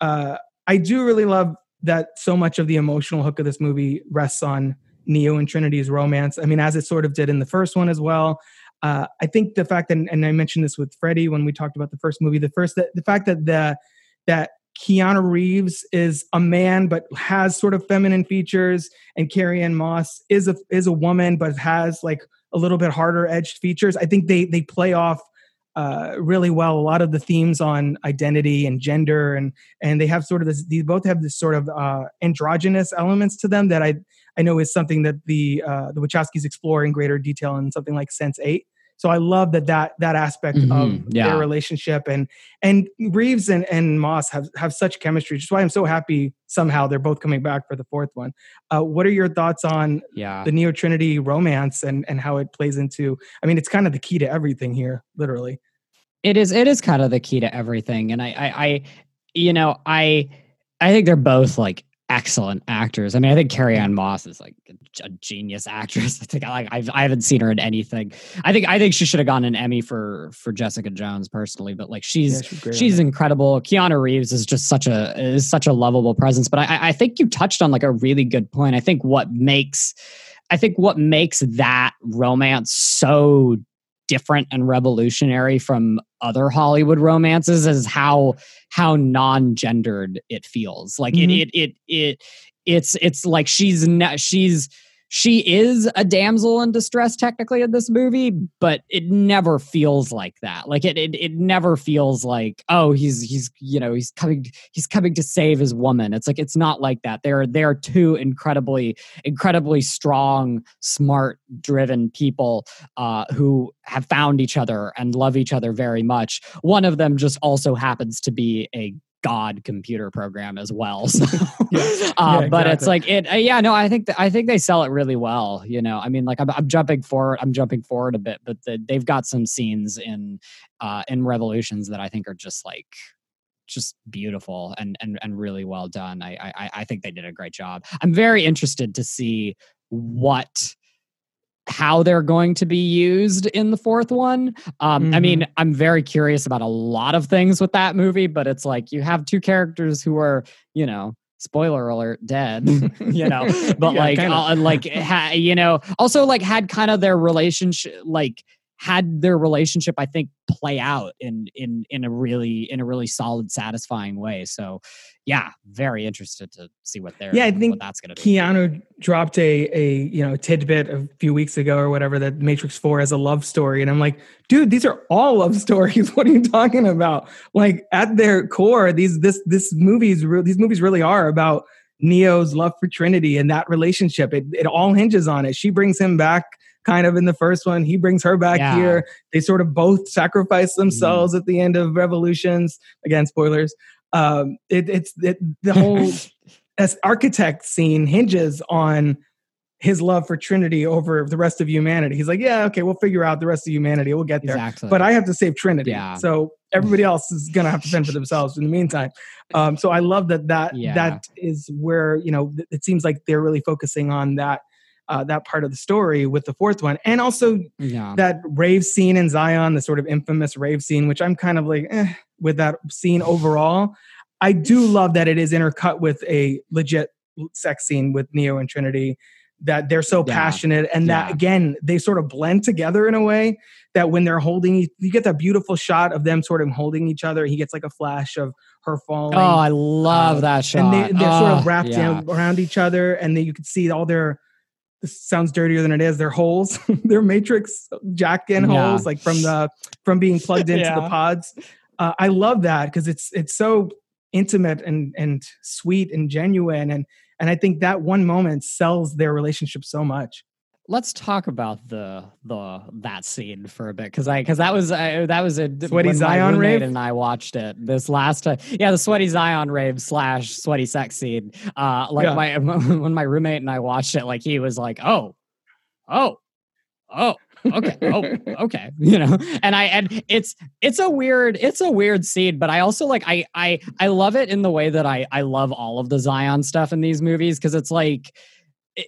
uh, I do really love that so much of the emotional hook of this movie rests on Neo and Trinity's romance. I mean, as it sort of did in the first one as well. Uh, I think the fact that, and I mentioned this with Freddie when we talked about the first movie, the first that the fact that the that Keanu Reeves is a man but has sort of feminine features, and Carrie Ann Moss is a is a woman but has like a little bit harder edged features. I think they they play off uh, really well a lot of the themes on identity and gender and and they have sort of this these both have this sort of uh, androgynous elements to them that I I know is something that the uh, the Wachowskis explore in greater detail in something like Sense8. So I love that that that aspect Mhm, of yeah. their relationship and and Reeves and, and Moss have have such chemistry, which is why I'm so happy somehow they're both coming back for the fourth one. Uh, what are your thoughts on Yeah. the Neo Trinity romance and and how it plays into? I mean, it's kind of the key to everything here, literally. It is it is kind of the key to everything and I, I i you know i i think they're both like excellent actors. I mean i think carrie ann moss is like a, genius actress. <laughs> I think i like I've, i haven't seen her in anything. I think i think she should have gotten an emmy for for jessica jones personally but like she's Yeah, she's she's incredible. Keanu reeves is just such a is such a lovable presence but i i think you touched on like a really good point. I think what makes i think what makes that romance so different and revolutionary from other Hollywood romances is how how non-gendered it feels. Like Mhm. it, it it it it's it's like she's not she's she is a damsel in distress technically in this movie, but it never feels like that. Like it, it it never feels like oh he's he's you know he's coming he's coming to save his woman. It's like it's not like that. They're they're two incredibly incredibly strong, smart, driven people uh, who have found each other and love each other very much. One of them just also happens to be a god computer program as well. <laughs> So, Yeah. uh, Yeah, but it's like it. Uh, yeah, no, I think th- I think they sell it really well. You know, I mean, like I'm, I'm jumping forward. I'm jumping forward a bit, but the, they've got some scenes in uh, in Revolutions that I think are just like just beautiful and and and really well done. I I I think they did a great job. I'm very interested to see what how they're going to be used in the fourth one. Um, I mean, I'm very curious about a lot of things with that movie, but it's like you have two characters who are, you know, spoiler alert, dead, <laughs> you know, <laughs> but Yeah, like, uh, like, ha, you know, also like had kind of their relationship, like had their relationship, I think, play out in in in a really in a really solid, satisfying way. So, yeah, very interested to see what they're Yeah, I think that's gonna be. Keanu dropped a a you know tidbit a few weeks ago or whatever that Matrix Four has a love story, and I'm like, dude, these are all love <laughs> stories. What are you talking about? Like at their core, these this this movies these movies really are about Neo's love for Trinity and that relationship. It it all hinges on it. She brings him back kind of in the first one. He brings her back Yeah. here. They sort of both sacrifice themselves at the end of Revolutions. Again, spoilers. Um, it, it's it, the whole <laughs> as architect scene hinges on his love for Trinity over the rest of humanity. He's like, yeah, okay, we'll figure out the rest of humanity. We'll get there. Exactly. But I have to save Trinity. Yeah. So everybody else is gonna have to fend for <laughs> themselves in the meantime. Um, so I love that that Yeah. that is where you know it seems like they're really focusing on that uh, that part of the story with the fourth one, and also yeah. that rave scene in Zion, the sort of infamous rave scene, which I'm kind of like eh, with that scene overall. I do love that it is intercut with a legit sex scene with Neo and Trinity. That they're so Yeah. passionate, and that Yeah. again they sort of blend together in a way that when they're holding, you get that beautiful shot of them sort of holding each other. He gets like a flash of her falling. Oh, I love Uh, that shot. and they, they're sort Oh, of wrapped yeah. in- around each other, and then you can see all their. This sounds dirtier than it is. They're holes, <laughs> they're matrix jack in Yeah. holes, like from the from being plugged into the pods. Uh, I love that because it's it's so intimate and and sweet and genuine, and and I think that one moment sells their relationship so much. Let's talk about the the that scene for a bit because I because that was uh, that was a Sweaty Zion rave? and I watched it this last time. Yeah, the sweaty Zion rave slash sweaty sex scene. Uh, like Yeah. my <laughs> when my roommate and I watched it, like he was like, oh, oh, oh. okay oh <laughs> okay <laughs> you know and i and it's it's a weird it's a weird scene but i also like i i i love it in the way that i i love all of the zion stuff in these movies because it's like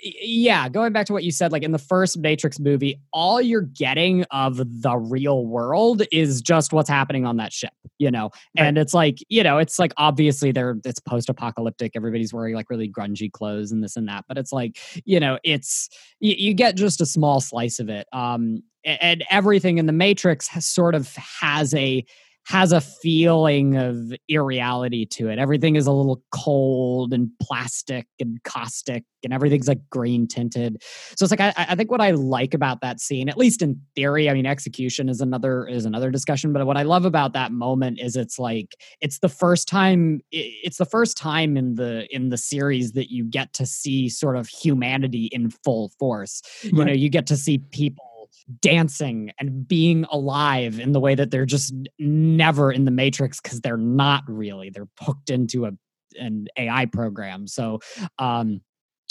yeah going back to what you said like in the first matrix movie all you're getting of the real world is just what's happening on that ship you know? And it's like you know it's like obviously they're it's post-apocalyptic everybody's wearing like really grungy clothes and this and that but it's like you know it's you, you get just a small slice of it. Um and everything in the matrix has sort of has a has a feeling of irreality to it. Everything is a little cold and plastic and caustic, and everything's like green tinted. So it's like I, I think what I like about that scene, at least in theory, I mean execution is another is another discussion. But what I love about that moment is it's like it's the first time it's the first time in the in the series that you get to see sort of humanity in full force. Right. You know, you get to see people dancing and being alive in the way that they're just never in the matrix because they're not really. They're hooked into a an ai program. So um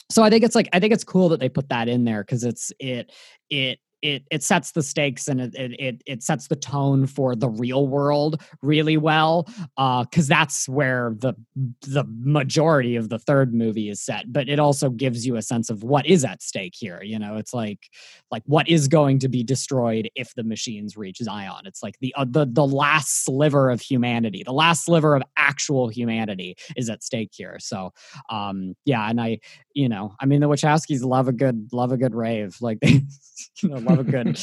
so i think it's like i think it's cool that they put that in there because it's it it it it sets the stakes and it it it sets the tone for the real world really well uh cuz that's where the the majority of the third movie is set but it also gives you a sense of what is at stake here you know? It's like like what is going to be destroyed if the machines reach Zion? It's like the uh, the the last sliver of humanity the last sliver of actual humanity is at stake here. So um yeah and I you know I mean the Wachowskis love a good love a good rave like <laughs> they you know love a good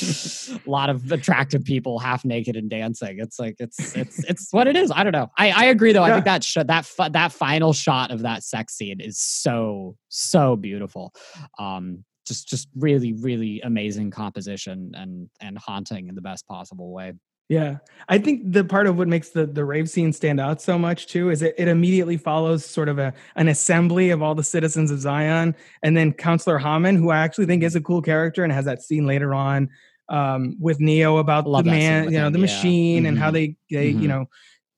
<laughs> lot of attractive people half naked and dancing. It's like it's it's it's what it is. I don't know. I I agree though. Yeah. I think that sh- that that final shot of that sex scene is so so beautiful. Um, just just really really amazing composition and and haunting in the best possible way. Yeah. I think the part of what makes the, the rave scene stand out so much too is it, it immediately follows sort of a an assembly of all the citizens of Zion and then Counselor Hamann, who I actually think is a cool character and has that scene later on um, with Neo about Love the man, you know, him, the yeah. machine mm-hmm. and how mm-hmm. they, they mm-hmm. you know,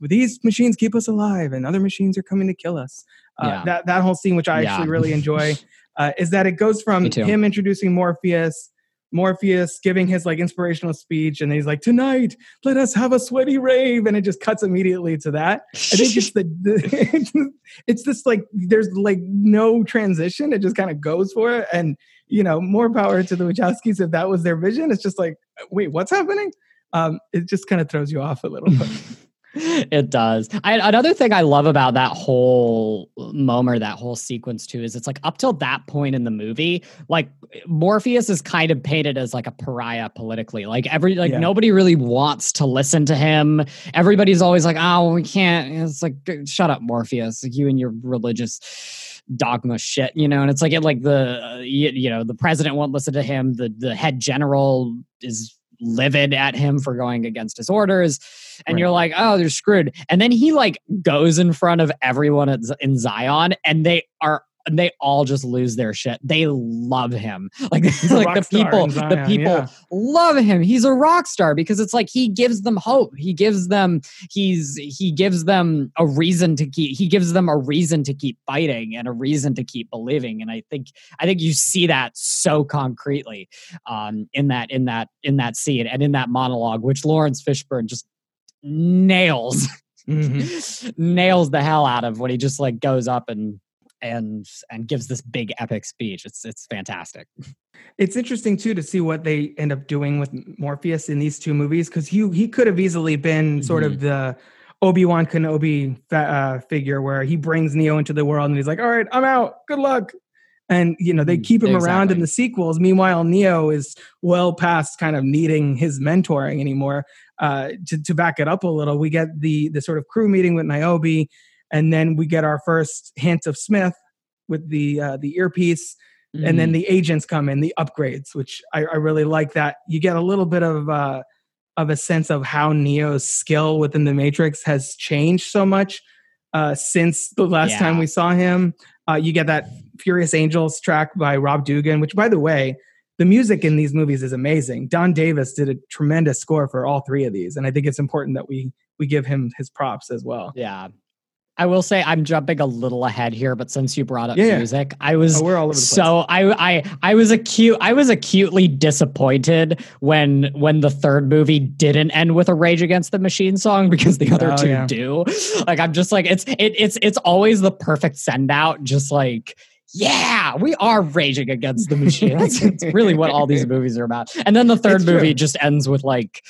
these machines keep us alive and other machines are coming to kill us. Uh, yeah. That that whole scene, which I yeah. actually really enjoy, <laughs> uh, is that it goes from him introducing Morpheus Morpheus giving his like inspirational speech, and he's like, "Tonight, let us have a sweaty rave," and it just cuts immediately to that. I think it's the, the <laughs> it's this like there's like no transition; it just kind of goes for it, and you know, more power to the Wachowskis if that was their vision. It's just like, wait, what's happening? Um, it just kind of throws you off a little bit. <laughs> <laughs> it does. I, another thing I love about that whole moment, that whole sequence too, is it's like up till that point in the movie, like Morpheus is kind of painted as like a pariah politically. Like every like yeah. nobody really wants to listen to him. Everybody's always like, oh, we can't. It's like shut up, Morpheus. Like you and your religious dogma shit, you know. And it's like it like the uh, you, you know the president won't listen to him. The the head general is livid at him for going against his orders and right. you're like oh they're screwed and then he like goes in front of everyone in zion and they are and they all just lose their shit. They love him. <laughs> Like, like the people, Zion, the people yeah. love him. He's a rock star because it's like he gives them hope. He gives them he's he gives them a reason to keep he gives them a reason to keep fighting and a reason to keep believing. And I think I think you see that so concretely um in that in that in that scene and in that monologue, which Laurence Fishburne just nails. Mm-hmm. <laughs> nails the hell out of when he just like goes up and and and gives this big epic speech. It's it's fantastic. It's interesting too to see what they end up doing with Morpheus in these two movies because he he could have easily been sort mm-hmm. of the Obi Wan Kenobi uh, figure where he brings Neo into the world and he's like, "All right, I'm out. Good luck." And you know they mm, keep him exactly. around in the sequels. Meanwhile, Neo is well past kind of needing his mentoring anymore. Uh, to to back it up a little, we get the the sort of crew meeting with Niobe and then we get our first hint of Smith with the uh, the earpiece, mm-hmm. and then mm. the agents come in, the upgrades, which I, I really like. That you get a little bit of uh, of a sense of how Neo's skill within the Matrix has changed so much uh, since the last yeah. time we saw him. Uh, you get that Furious Angels track by Rob Dougan, which, by the way, the music in these movies is amazing. Don Davis did a tremendous score for all three of these, and I think it's important that we we give him his props as well. Yeah, I will say I'm jumping a little ahead here, but since you brought up yeah. music, I was oh, we're all over the place. so I I I was acute I was acutely disappointed when when the third movie didn't end with a Rage Against the Machine song because the other oh, two yeah. do. Like I'm just like it's it, it's it's always the perfect send out, just like yeah, we are raging against the machine. That's, <laughs> that's, really what all these movies are about. And then the third it's movie true. just ends with like,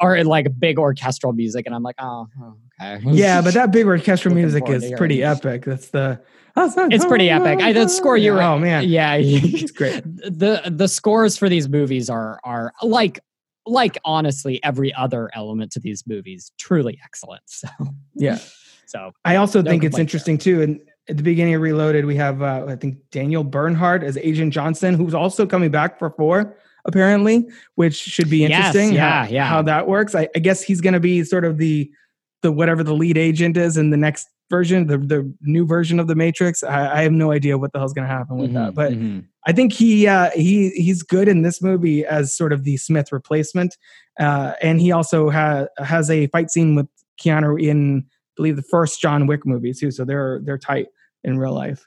or like big orchestral music, and I'm like, oh, okay. Yeah, but that big orchestral music is pretty epic. That's the. it's pretty epic. I, the score you were, oh man, yeah, <laughs> it's great. The the scores for these movies are are like like honestly every other element to these movies, truly excellent. So Yeah. <laughs> so I also No think it's complaint interesting too. And at the beginning of Reloaded, we have uh, I think Daniel Bernhardt as Agent Johnson, who's also coming back for four, apparently, which should be Yes, interesting. yeah, how, yeah. How that works. I, I guess he's going to be sort of the the whatever the lead agent is in the next version, the the new version of the Matrix. I, I have no idea what the hell's going to happen with that, Mhm, but mhm. I think he uh, he he's good in this movie as sort of the Smith replacement, uh, and he also ha- has a fight scene with Keanu in, I believe, the first John Wick movie too. So they're they're tight in real life.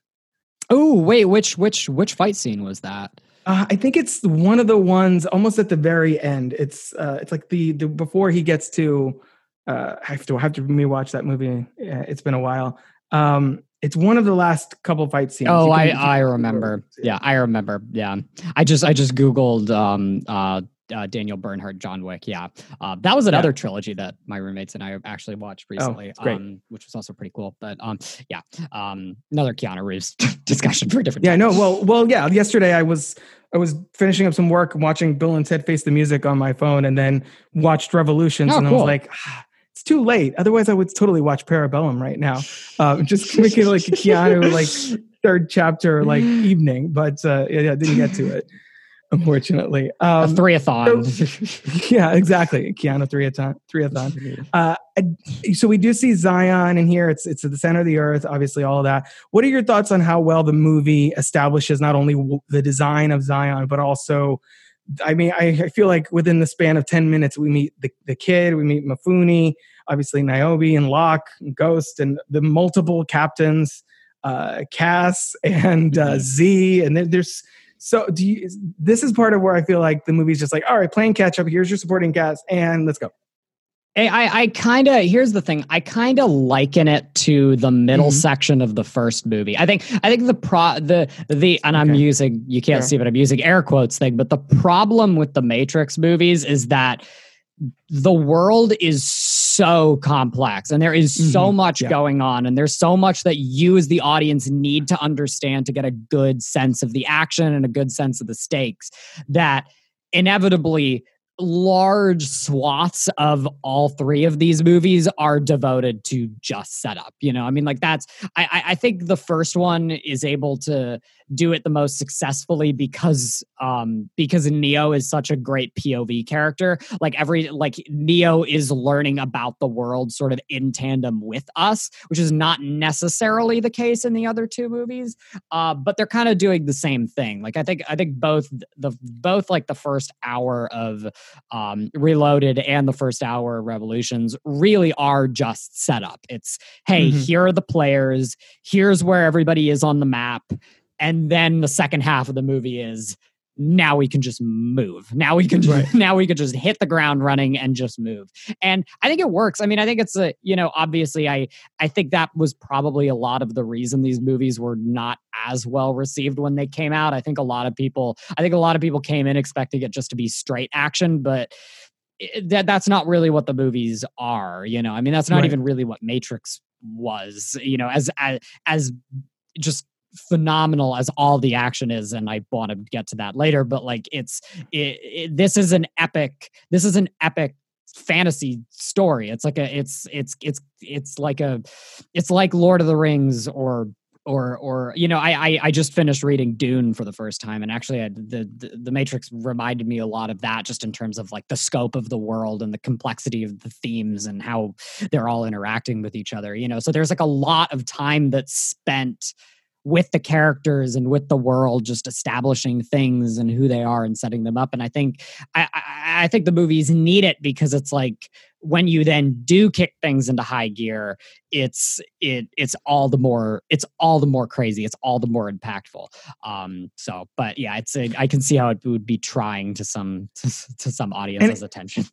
Oh wait, which which which fight scene was that? Uh, I think it's one of the ones almost at the very end. It's uh, it's like the, the before he gets to. Uh, I have to I have to rewatch that movie. It's been a while. Um, it's one of the last couple fight scenes. Oh, I I remember. Yeah, I remember. Yeah, I just I just googled um uh. Uh, Daniel Bernhardt, John Wick. Yeah, uh, that was another trilogy that my roommates and I actually watched recently, Oh, um, which was also pretty cool. But um, yeah, um, another Keanu Reeves <laughs> discussion for a different. Yeah, time. no. Well, well, yeah. Yesterday, I was I was finishing up some work, watching Bill and Ted Face the Music on my phone, and then watched Revolutions, Oh, and I was like, ah, it's too late. Otherwise, I would totally watch Parabellum right now. Um, just make it like a Keanu like third chapter like evening, but uh, yeah, I didn't get to it, unfortunately. a Um, threeathon. yeah, exactly. Keanu threeathon. Threeathon. Uh, I- so we do see Zion in here. It's it's at the center of the earth. Obviously, all of that. What are your thoughts on how well the movie establishes not only w- the design of Zion, but also, I mean, I, I feel like within the span of ten minutes, we meet the the kid, we meet Mifune, obviously Niobe and Locke, and Ghost, and the multiple captains, uh, Cass <laughs> and uh, Z, and there, there's. So do you, this is part of where I feel like the movie's just like, all right, playing catch up. Here's your supporting cast, and let's go. I, I, I kind of here's the thing. I kind of liken it to the middle Mhm. section of the first movie. I think I think the pro the the and I'm using you can't Sure. see but I'm using air quotes thing. But the problem with the Matrix movies is that the world is so complex and there is so Mhm. much Yeah. going on and there's so much that you as the audience need to understand to get a good sense of the action and a good sense of the stakes that inevitably large swaths of all three of these movies are devoted to just setup you know? I mean like that's I, I think the first one is able to do it the most successfully because um because neo is such a great pov character. Like every like neo is learning about the world sort of in tandem with us which is not necessarily the case in the other two movies uh but they're kind of doing the same thing. Like i think i think both the both like the first hour of um, Reloaded and the first hour of Revolutions really are just setup. It's hey, Mhm. here are the players, here's where everybody is on the map, and then the second half of the movie is now we can just move. Now we can just, Right. <laughs> now we can just hit the ground running and just move. And I think it works. I mean, I think it's a you know obviously I I think that was probably a lot of the reason these movies were not as well received when they came out. I think a lot of people I think a lot of people came in expecting it just to be straight action, but it- that that's not really what the movies are, you know. I mean, that's not Right. even really what Matrix was, you know, as as as just phenomenal as all the action is and i want to get to that later but like it's it, it, this is an epic this is an epic fantasy story. It's like a it's it's it's it's like a it's like lord of the rings or or or you know I, I i just finished reading dune for the first time and actually I, the, the the matrix reminded me a lot of that just in terms of like the scope of the world and the complexity of the themes and how they're all interacting with each other you know? So there's like a lot of time that's spent with the characters and with the world just establishing things and who they are and setting them up. And i think I, I i think the movies need it because it's like when you then do kick things into high gear it's it it's all the more it's all the more crazy it's all the more impactful. Um so but yeah it's a, i can see how it would be trying to some <laughs> to, to some audience's attention.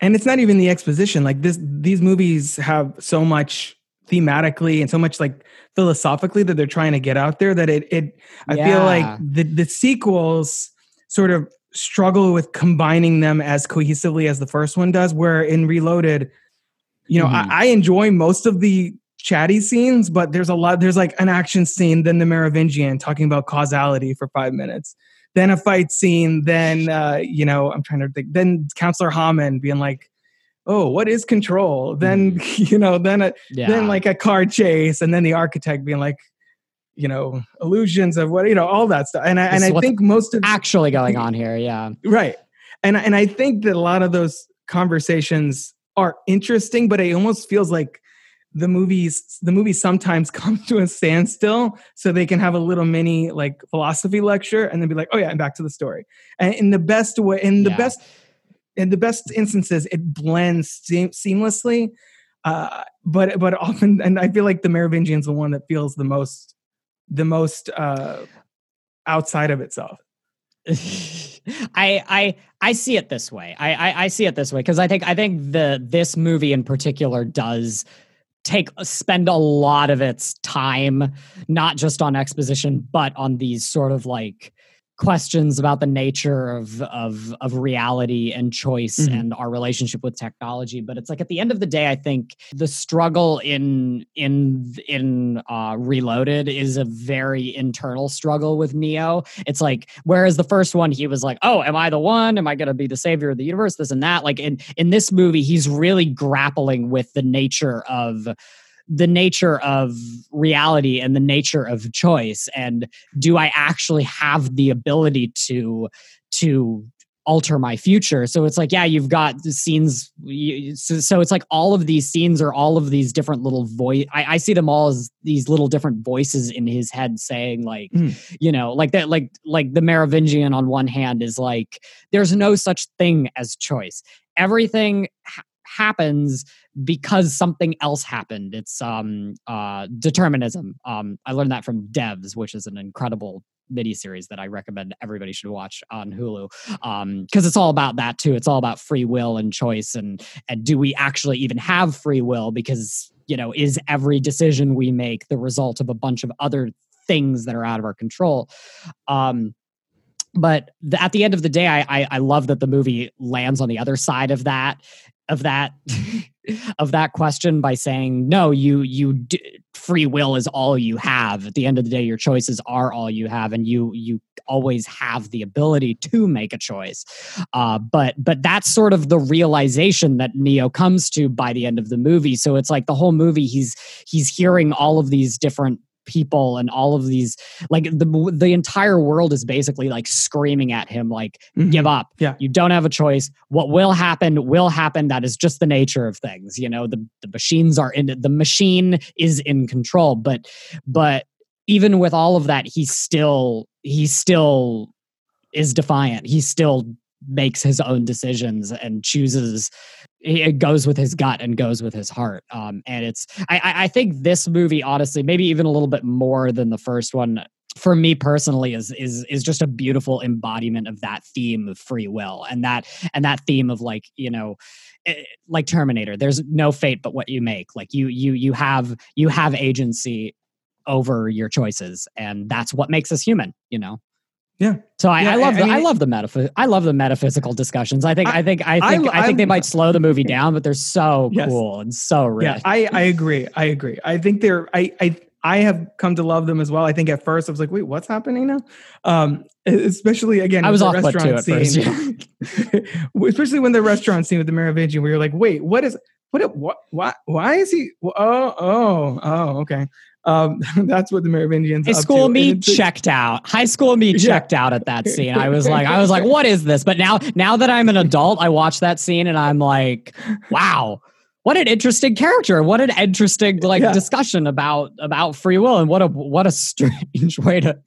and it's not even the exposition like this these movies have so much thematically and so much like philosophically that they're trying to get out there that it it i feel like the the sequels sort of struggle with combining them as cohesively as the first one does where in reloaded you know Mhm. I, I enjoy most of the chatty scenes but there's a lot there's like an action scene then the merovingian talking about causality for five minutes then a fight scene, then uh, you know, I'm trying to think. Then Counselor Hamann being like, "Oh, what is control?" Then mm-hmm. <laughs> you know, then a, Yeah. then like a car chase, and then the architect being like, you know, illusions of what you know, all that stuff. And I, This and I think most of actually <laughs> going on here. Yeah. right, and and I think that a lot of those conversations are interesting, but it almost feels like the movies the movie sometimes <laughs> comes to a standstill so they can have a little mini like philosophy lecture and then be like oh yeah and back to the story and in the best way in the Yeah. best in the best instances it blends seam- seamlessly uh but but often and i feel like the merovingian's the one that feels the most the most uh outside of itself <laughs> I I I see it this way. I I, I see it this way because I think I think the this movie in particular does take spend a lot of its time not just on exposition but on these sort of like questions about the nature of of of reality and choice Mhm. and our relationship with technology. But it's like at the end of the day i think the struggle in in in uh reloaded is a very internal struggle with neo. It's like whereas the first one he was like oh am i the one? Am i going to be the savior of the universe? This and that. Like in in this movie he's really grappling with the nature of the nature of reality and the nature of choice? And do i actually have the ability to to alter my future? So it's like yeah you've got the scenes so, so it's like all of these scenes are all of these different little voice I, I see them all as these little different voices in his head saying like Mm. you know like that like like the merovingian on one hand is like there's no such thing as choice. Everything happens because something else happened. It's um uh determinism. Um i learned that from devs which is an incredible miniseries that i recommend everybody should watch on hulu. Um because it's all about that too. It's all about free will and choice and and do we actually even have free will? Because you know is every decision we make the result of a bunch of other things that are out of our control? Um but the, at the end of the day I, I i love that the movie lands on the other side of that of that <laughs> of that question by saying no you you d- free will is all you have. At the end of the day your choices are all you have and you you always have the ability to make a choice. Uh, but but that's sort of the realization that neo comes to by the end of the movie. So it's like the whole movie he's he's hearing all of these different people and all of these like the the entire world is basically like screaming at him like Mhm. give up. Yeah. you don't have a choice. What will happen will happen. That is just the nature of things you know? The the machines are in the machine is in control. But but even with all of that he still he still is defiant. He still makes his own decisions and chooses he goes with his gut and goes with his heart. Um and it's I, I i think this movie honestly maybe even a little bit more than the first one for me personally is is is just a beautiful embodiment of that theme of free will and that and that theme of like you know eh, like terminator there's no fate but what you make. Like you you you have you have agency over your choices and that's what makes us human you know Yeah. so I, Yeah, I love I- the I I, love the metaph- I love the metaphysical discussions. I think I, think I think I, think they might slow the movie down, but they're so Yes. cool and so rich. Yeah, I, I agree. I agree. I think they're I, I I have come to love them as well. I think at first I was like, wait, what's happening now? Um, especially again, I was the off put too at first. scene. <laughs> especially when the restaurant scene with the Merovingian, where you're like, wait, what is what what why why is he oh oh oh okay. Um, <laughs> that's what the Merovingians. High school me checked out. High school me Yeah. checked out at that <laughs> scene. I was like, I was like, what is this? But now, now that I'm an adult, I watch that scene and I'm like, wow, what an interesting character. What an interesting like Yeah. discussion about about free will and what a what a strange <laughs> way to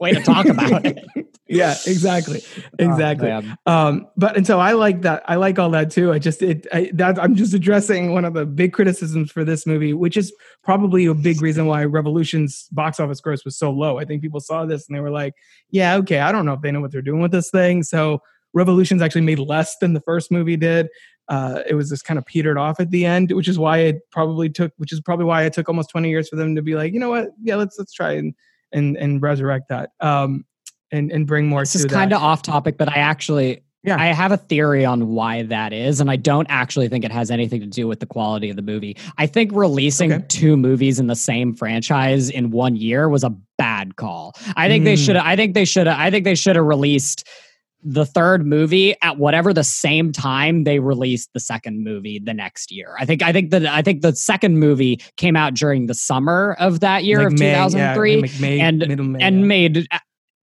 way to talk about it. Yeah, exactly, exactly. Oh, um but and so i like that i like all that too. I just it I, that i'm just addressing one of the big criticisms for this movie which is probably a big reason why revolution's box office gross was so low. I think people saw this and they were like yeah okay i don't know if they know what they're doing with this thing. So revolution's actually made less than the first movie did. Uh, it was just kind of petered off at the end, which is why it probably took, which is probably why it took almost 20 years for them to be like, you know what, yeah, let's let's try and and and resurrect that, um, and and bring more This is kind of off topic, but I actually Yeah. I have a theory on why that is, and I don't actually think it has anything to do with the quality of the movie. I think releasing Okay. two movies in the same franchise in one year was a bad call. I think they Mm. should have I think they should have I think they should have released the third movie at whatever the same time they released the second movie the next year. I think I think that I think the second movie came out during the summer of that year Like of May, yeah, 2003 like May, and- May, and yeah. made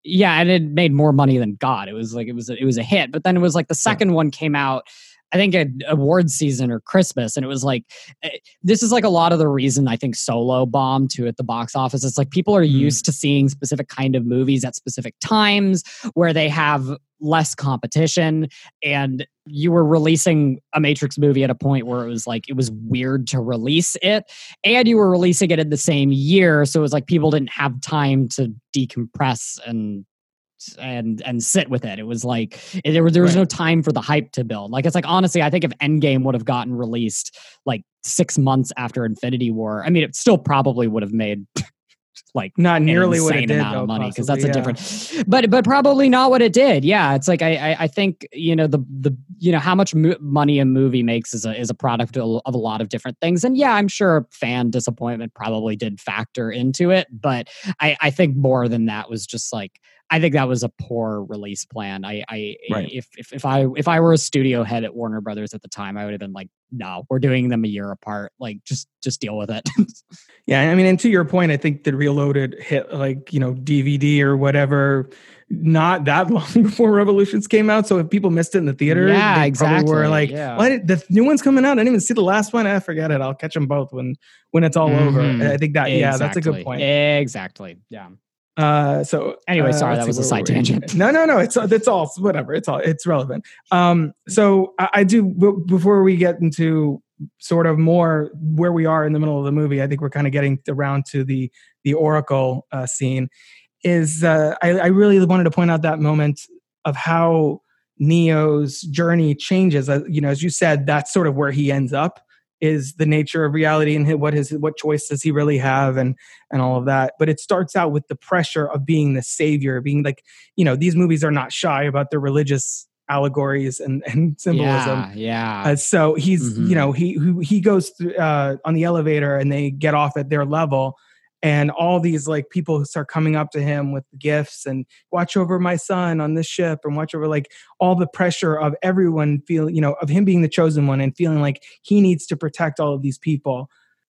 yeah and it made more money than god. It was like it was a, it was a hit. But then it was like the second one came out i think at awards season or christmas and it was like eh, this is like a lot of the reason i think solo bombed too at the box office it's like people are Mm. used to seeing specific kind of movies at specific times where they have less competition and you were releasing a matrix movie at a point where it was like it was weird to release it and you were releasing it in the same year so it was like people didn't have time to decompress and and and sit with it it was like there was there was Right. no time for the hype to build like it's like honestly i think if endgame would have gotten released like six months after infinity war i mean it still probably would have made <laughs> like not an nearly what it insane did amount though, of money because that's a yeah. different but but probably not what it did yeah it's like i i, I think you know the the you know how much mo- money a movie makes is a is a product of, of a lot of different things and yeah i'm sure fan disappointment probably did factor into it but i i think more than that was just like I think that was a poor release plan. I, I Right. if, if if I if I were a studio head at Warner Brothers at the time, I would have been like, no, we're doing them a year apart. Like, just just deal with it. <laughs> Yeah, I mean, and to your point, I think the Reloaded hit like you know DVD or whatever, not that <laughs> long before Revolutions came out. So if people missed it in the theater, Yeah, they probably were exactly, like, yeah. "What? The new one's coming out. I didn't even see the last one. I forget it. I'll catch them both when when it's all over." Mhm. I think that yeah, that's a good point. Exactly. Yeah. Uh, so Anyway, uh, sorry, let's that was a side tangent. No, no, no. It's it's all whatever. It's all it's relevant. Um, so I, I do b- before we get into sort of more where we are in the middle of the movie. I think we're kind of getting around to the the Oracle uh, scene. Is uh, I, I really wanted to point out that moment of how Neo's journey changes. Uh, you know, as you said, that's sort of where he ends up. Is the nature of reality and what his what choice does he really have and and all of that. But it starts out with the pressure of being the savior, being like, you know, these movies are not shy about their religious allegories and, <laughs> and symbolism. Yeah. Yeah. Uh, so he's, Mhm. you know, he he, he goes through, uh, on the elevator and they get off at their level, and all these like people start coming up to him with gifts and watch over my son on this ship and watch over like all the pressure of everyone feeling, you know, of him being the chosen one and feeling like he needs to protect all of these people.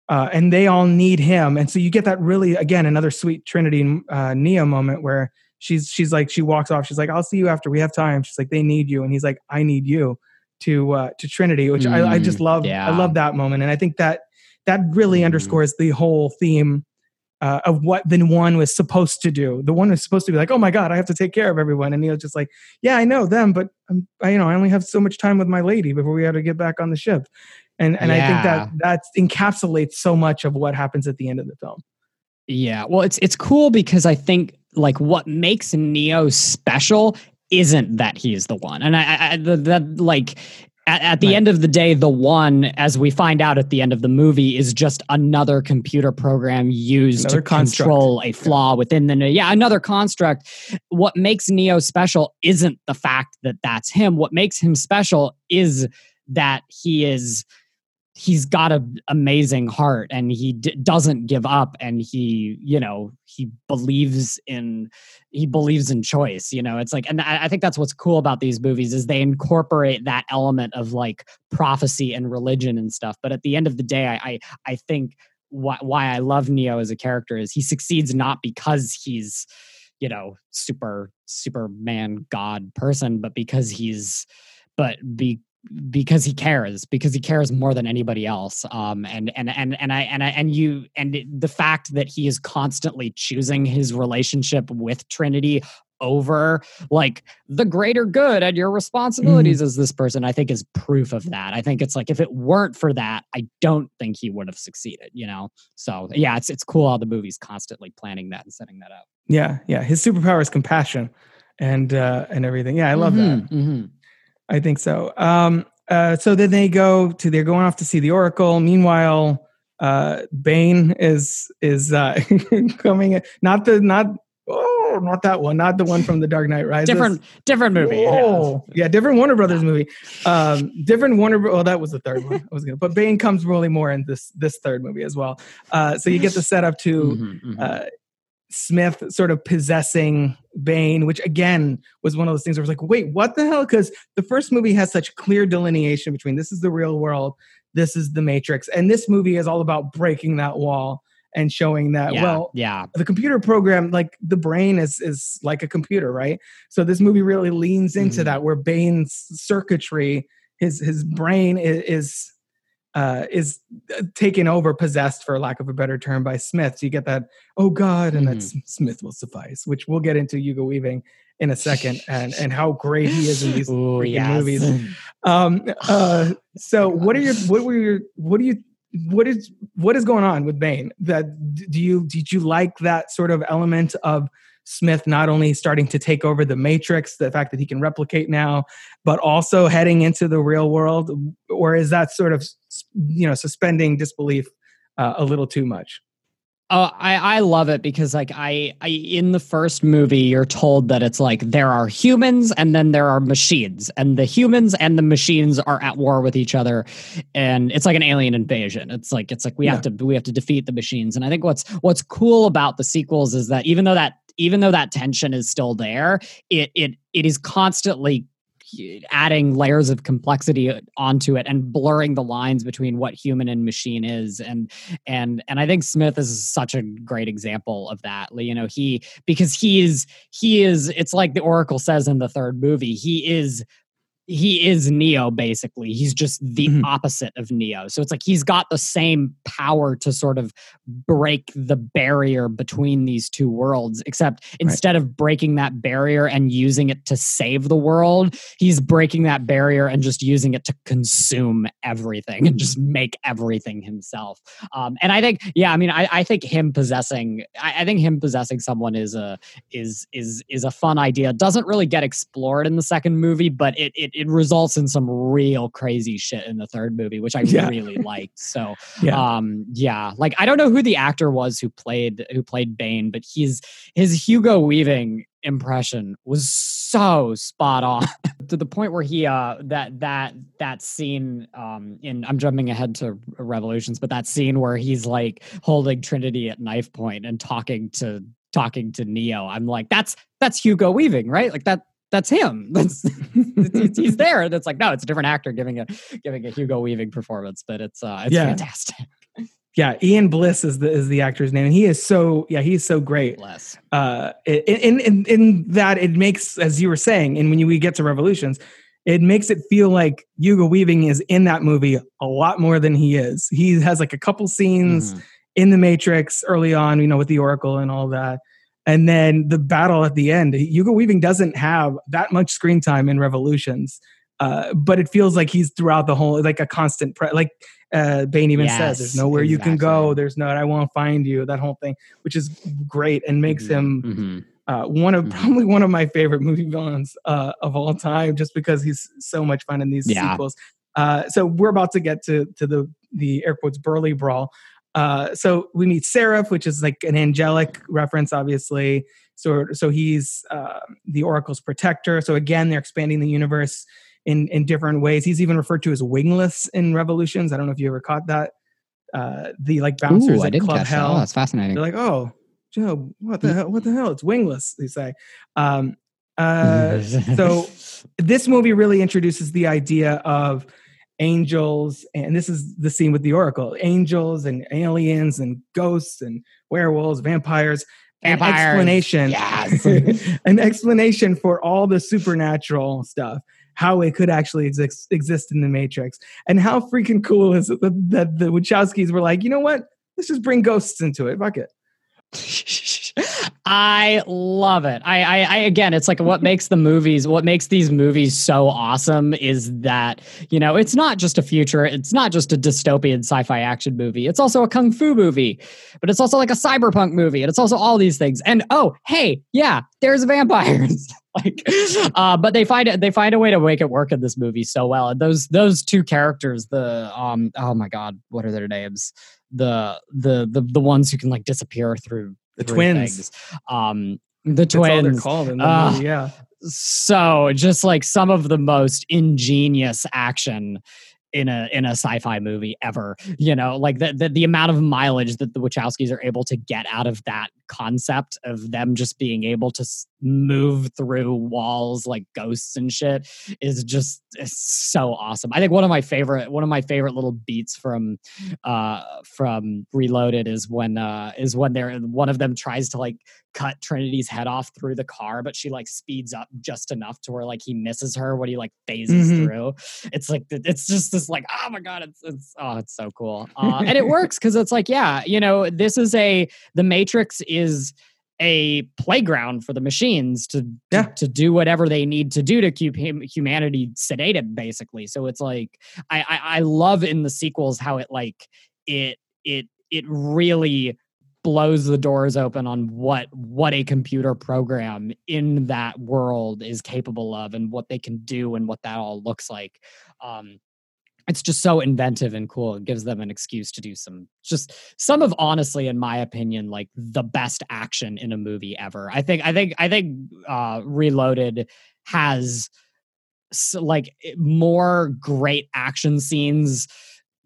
Uh, and they all need him, and so you get that really again another sweet Trinity uh, Neo moment where she's she's like she walks off. She's like, "I'll see you after we have time." She's like, "They need you," and he's like, "I need you." To uh, to Trinity, which I, I just Mm, love. I love that moment, and I think that that really Mhm. underscores the whole theme uh, of what the one was supposed to do. The one was supposed to be like, "Oh my God, I have to take care of everyone," and Neo's just like, "Yeah, I know them, but um, I, you know, I only have so much time with my lady before we have to get back on the ship." And and I think that that encapsulates so much of what happens at the end of the film. Yeah, well, it's it's cool because I think like what makes Neo special isn't that he's the one, and I, I the, that like at, at the Right. end of the day, the one, as we find out at the end of the movie, is just another computer program used Another to construct. control a flaw within the yeah another construct. What makes Neo special isn't the fact that that's him. What makes him special is that he is he's got a amazing heart and he d- doesn't give up and he you know he believes in he believes in choice you know? It's like and I, I think that's what's cool about these movies is they incorporate that element of like prophecy and religion and stuff but at the end of the day i i, I think why, why i love neo as a character is he succeeds not because he's you know super superman god person but because he's but be because he cares because he cares more than anybody else um and and and and i and i and you and the fact that he is constantly choosing his relationship with trinity over like the greater good and your responsibilities as this person i think is proof of that i think it's like if it weren't for that i don't think he would have succeeded you know so yeah it's it's cool how the movie's constantly planning that and setting that up Yeah, yeah. His superpower is compassion, and uh, and everything. Yeah, I love that. Mhm, mhm. I think so. Um, uh, so then they go to they're going off to see the Oracle. Meanwhile, uh, Bane is is uh, <laughs> coming. Not the not. Oh, not that one, not the one from The Dark Knight Rises. different different movie. Whoa. Yeah, different Warner Brothers movie. Um, different Warner. Bro- Oh, that was the third one. I was gonna, but Bane comes really more in this this third movie as well. Uh, so you get the setup to Mhm, mhm. Smith sort of possessing Bane, which again was one of those things where I was like, wait, what the hell? Because the first movie has such clear delineation between this is the real world, this is the Matrix, and this movie is all about breaking that wall and showing that yeah, well yeah. the computer program like the brain is is like a computer right so this movie really leans into Mhm. that where bane's circuitry his his brain is, is uh is uh, taken over possessed for lack of a better term by smith so you get that oh god and that smith will suffice which we'll get into hugo weaving in a second and and how great he is in these <laughs> Ooh, freaking yes. movies <laughs> um uh so what are your what were your what do you what is what is going on with Bane? That do you did you like that sort of element of Smith not only starting to take over the Matrix, the fact that he can replicate now, but also heading into the real world, or is that sort of you know suspending disbelief uh, a little too much? Oh, I, I love it because like I, I in the first movie you're told that it's like there are humans and then there are machines and the humans and the machines are at war with each other and it's like an alien invasion. It's like it's like we have to we have to defeat the machines. And I think what's what's cool about the sequels is that even though that even though that tension is still there, it it it is constantly eh, adding layers of complexity eh, onto it and blurring the lines between what human and machine is and and and I think Smith is such a great example of that. You know, he because he is he is it's like the Oracle says in the third movie, he is he is Neo basically. He's just the Mhm. opposite of Neo. So it's like he's got the same power to sort of break the barrier between these two worlds, except instead of breaking that barrier and using it to save the world, he's breaking that barrier and just using it to consume everything and just make everything himself. Um, and I think, yeah, I mean, I, I think him possessing, I, I think him possessing someone is a is is is a fun idea. Doesn't really get explored in the second movie, but it it, it results in some real crazy shit in the third movie, which I Yeah. really liked. So <laughs> Yeah. um yeah like i don't know who the actor was who played who played bane but he's his hugo weaving impression was so spot on <laughs> <laughs> to the point where he uh that that that scene um in i'm jumping ahead to revolutions but that scene where he's like holding trinity at knife point and talking to talking to neo i'm like that's that's hugo weaving right like that that's him <laughs> that's he's- there That's like no it's a different actor giving a giving a hugo weaving performance but it's uh it's Yeah. fantastic <laughs> Yeah, Ian Bliss is the is the actor's name, and he is so yeah he's so great. bless uh in, in in that it makes as you were saying and when you, we get to revolutions it makes it feel like Hugo Weaving is in that movie a lot more than he is. He has like a couple scenes Mhm. in the Matrix early on, you know, with the Oracle and all that. And then the battle at the end, Hugo Weaving doesn't have that much screen time in Revolutions, uh, but it feels like he's throughout the whole, like a constant, pre- like uh, Bane even says, "There's Yes, nowhere you can go. There's no, I won't find you." That whole thing, which is great and makes him Mhm. uh, one of Mhm. probably one of my favorite movie villains uh, of all time, just because he's so much fun in these Yeah. sequels. Uh, so we're about to get to to the the air quotes burly brawl. Uh, so we meet Seraph, which is like an angelic reference, obviously. So so he's uh, the Oracle's protector. So again, they're expanding the universe in in different ways. He's even referred to as wingless in Revolutions. I don't know if you ever caught that. Uh, the like bouncers Ooh, I at didn't Club catch that. Hell. Oh, that's fascinating. They're like, oh, Joe, what the hell? What the hell? It's wingless. They say. Um, <laughs> uh, so this movie really introduces the idea of angels, and this is the scene with the Oracle: angels and aliens and ghosts and werewolves, vampires. An explanation, yes. <laughs> an explanation for all the supernatural stuff, how it could actually exist exist in the Matrix, and how freaking cool is it that, that the Wachowskis were like, you know what? Let's just bring ghosts into it. Fuck it. <laughs> I love it. I, I, I, again, it's like what makes the movies, what makes these movies so awesome is that, you know, it's not just a future, it's not just a dystopian sci fi action movie. It's also a kung fu movie, but it's also like a cyberpunk movie. And it's also all these things. And oh, hey, yeah, there's vampires. <laughs> like, uh, but they find it, they find a way to make it work in this movie so well. And those, those two characters, the, um, oh my God, what are their names? The, the, the, the ones who can like disappear through The twins. things. Um, The That's all they're twins. called in the Ah. movie. Yeah. so just like some of the most ingenious action in a in a sci-fi movie ever you know like the, the the amount of mileage that the wachowskis are able to get out of that concept of them just being able to move through walls like ghosts and shit is just so awesome i think one of my favorite one of my favorite little beats from uh from reloaded is when uh is when they're one of them tries to like cut Trinity's head off through the car, but she like speeds up just enough to where like he misses her when he like phases Mhm. through. It's like it's just this like oh my god, it's it's oh it's so cool, <laughs> uh, and it works because it's like yeah, you know this is a the Matrix is a playground for the machines to, to Yeah. to do whatever they need to do to keep hum- humanity sedated basically so it's like I, I i love in the sequels how it like it it it really blows the doors open on what what a computer program in that world is capable of and what they can do and what that all looks like um it's just so inventive and cool it gives them an excuse to do some just some of honestly in my opinion like the best action in a movie ever i think i think i think uh reloaded has like more great action scenes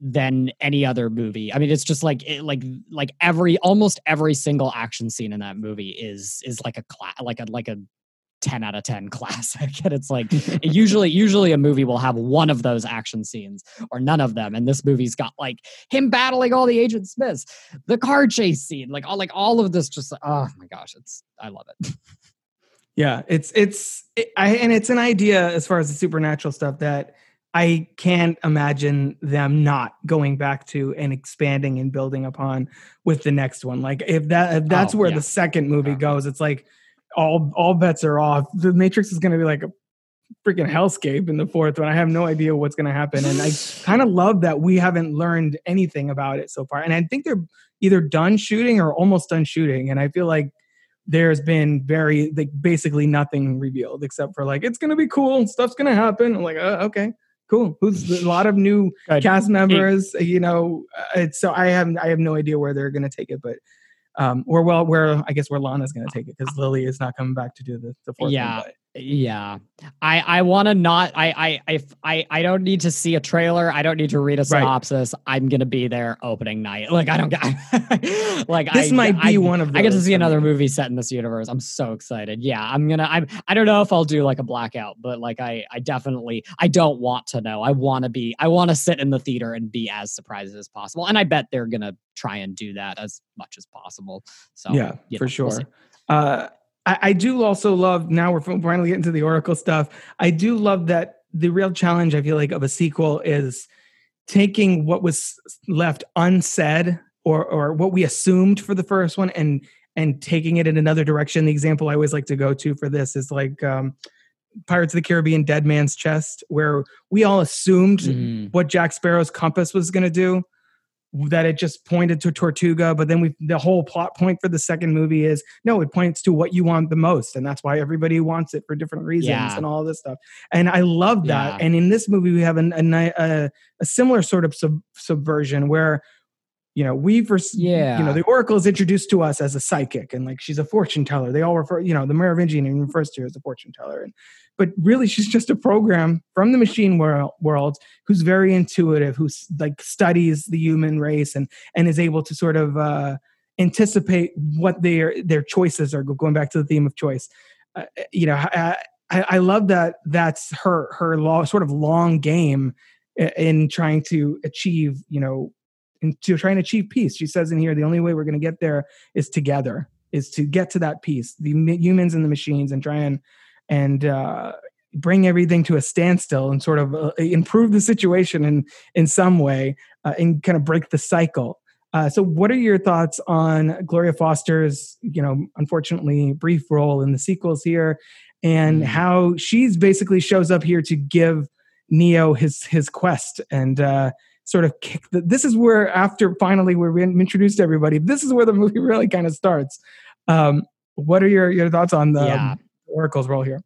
than any other movie. I mean, it's just like it, like like every almost every single action scene in that movie is is like a class like a like a 10 out of 10 <laughs> classic and it's like usually usually a movie will have one of those action scenes or none of them and this movie's got like him battling all the agent smiths the car chase scene like all like all of this just oh my gosh it's i love it <laughs> Yeah, it's it's it, I and it's an idea as far as the supernatural stuff that I can't imagine them not going back to and expanding and building upon with the next one. Like if that if that's Oh, where yeah. the second movie Yeah. goes, it's like all all bets are off. The Matrix is going to be like a freaking hellscape in the fourth one. I have no idea what's going to happen, and I <sighs> kind of love that we haven't learned anything about it so far. And I think they're either done shooting or almost done shooting, and I feel like there's been very like basically nothing revealed except for like it's gonna be cool stuff's gonna happen i'm like uh, okay cool who's a lot of new Good. cast members you know uh, it's so i have i have no idea where they're gonna take it but um or well where i guess where lana's gonna take it because lily is not coming back to do the, the fourth Yeah. one, Yeah, I I want to not. I I I I I don't need to see a trailer. I don't need to read a Right. synopsis. I'm gonna be there opening night. Like I don't get. <laughs> like this I, might be I, one of I get to see another movie set in this universe. I'm so excited. Yeah, I'm gonna. I'm. I don't know if I'll do like a blackout, but like I. I definitely. I don't want to know. I want to be. I want to sit in the theater and be as surprised as possible. And I bet they're gonna try and do that as much as possible. So yeah for sure we'll uh I, I do also love now we're finally getting to the oracle stuff i do love that the real challenge i feel like of a sequel is taking what was left unsaid or or what we assumed for the first one and and taking it in another direction the example i always like to go to for this is like um pirates of the caribbean dead man's chest where we all assumed Mhm. what Jack Sparrow's compass was going to do. That it just pointed to Tortuga, but then we the whole plot point for the second movie is no, it points to what you want the most, and that's why everybody wants it for different reasons Yeah. and all this stuff. And I love that. Yeah. And in this movie, we have an, a, a a similar sort of sub, subversion where you know we first Yeah. you know the oracle is introduced to us as a psychic and like she's a fortune teller. They all refer you know the merovingian refers to her as a fortune teller. And but really she's just a program from the machine world, world who's very intuitive who's like studies the human race and and is able to sort of uh anticipate what their their choices are going back to the theme of choice. Uh, you know I, I i love that that's her her long sort of long game in trying to achieve you know in to try and achieve peace. She says in here the only way we're going to get there is together is to get to that peace. The humans and the machines and try and and uh bring everything to a standstill and sort of uh, improve the situation in in some way uh, and kind of break the cycle. Uh, so what are your thoughts on gloria foster's you know unfortunately brief role in the sequels here? And Mm. how she's basically shows up here to give neo his his quest and uh sort of kick the this is where after finally we're introduced to everybody this is where the <laughs> movie really kind of starts. Um what are your your thoughts on the Yeah. oracle's role here?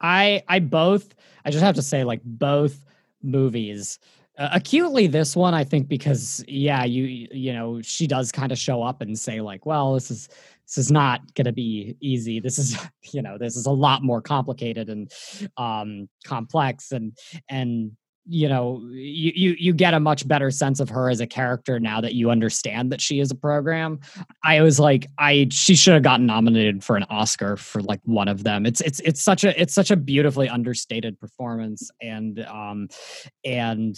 I I both I just have to say like both movies Uh, acutely this one i think because yeah you you know she does kind of show up and say like well this is this is not going to be easy. This is <laughs> you know this is a lot more complicated and um complex and and you know you, you you get a much better sense of her as a character now that you understand that she is a program. I was like i she should have gotten nominated for an oscar for like one of them. It's it's it's such a it's such a beautifully understated performance and um and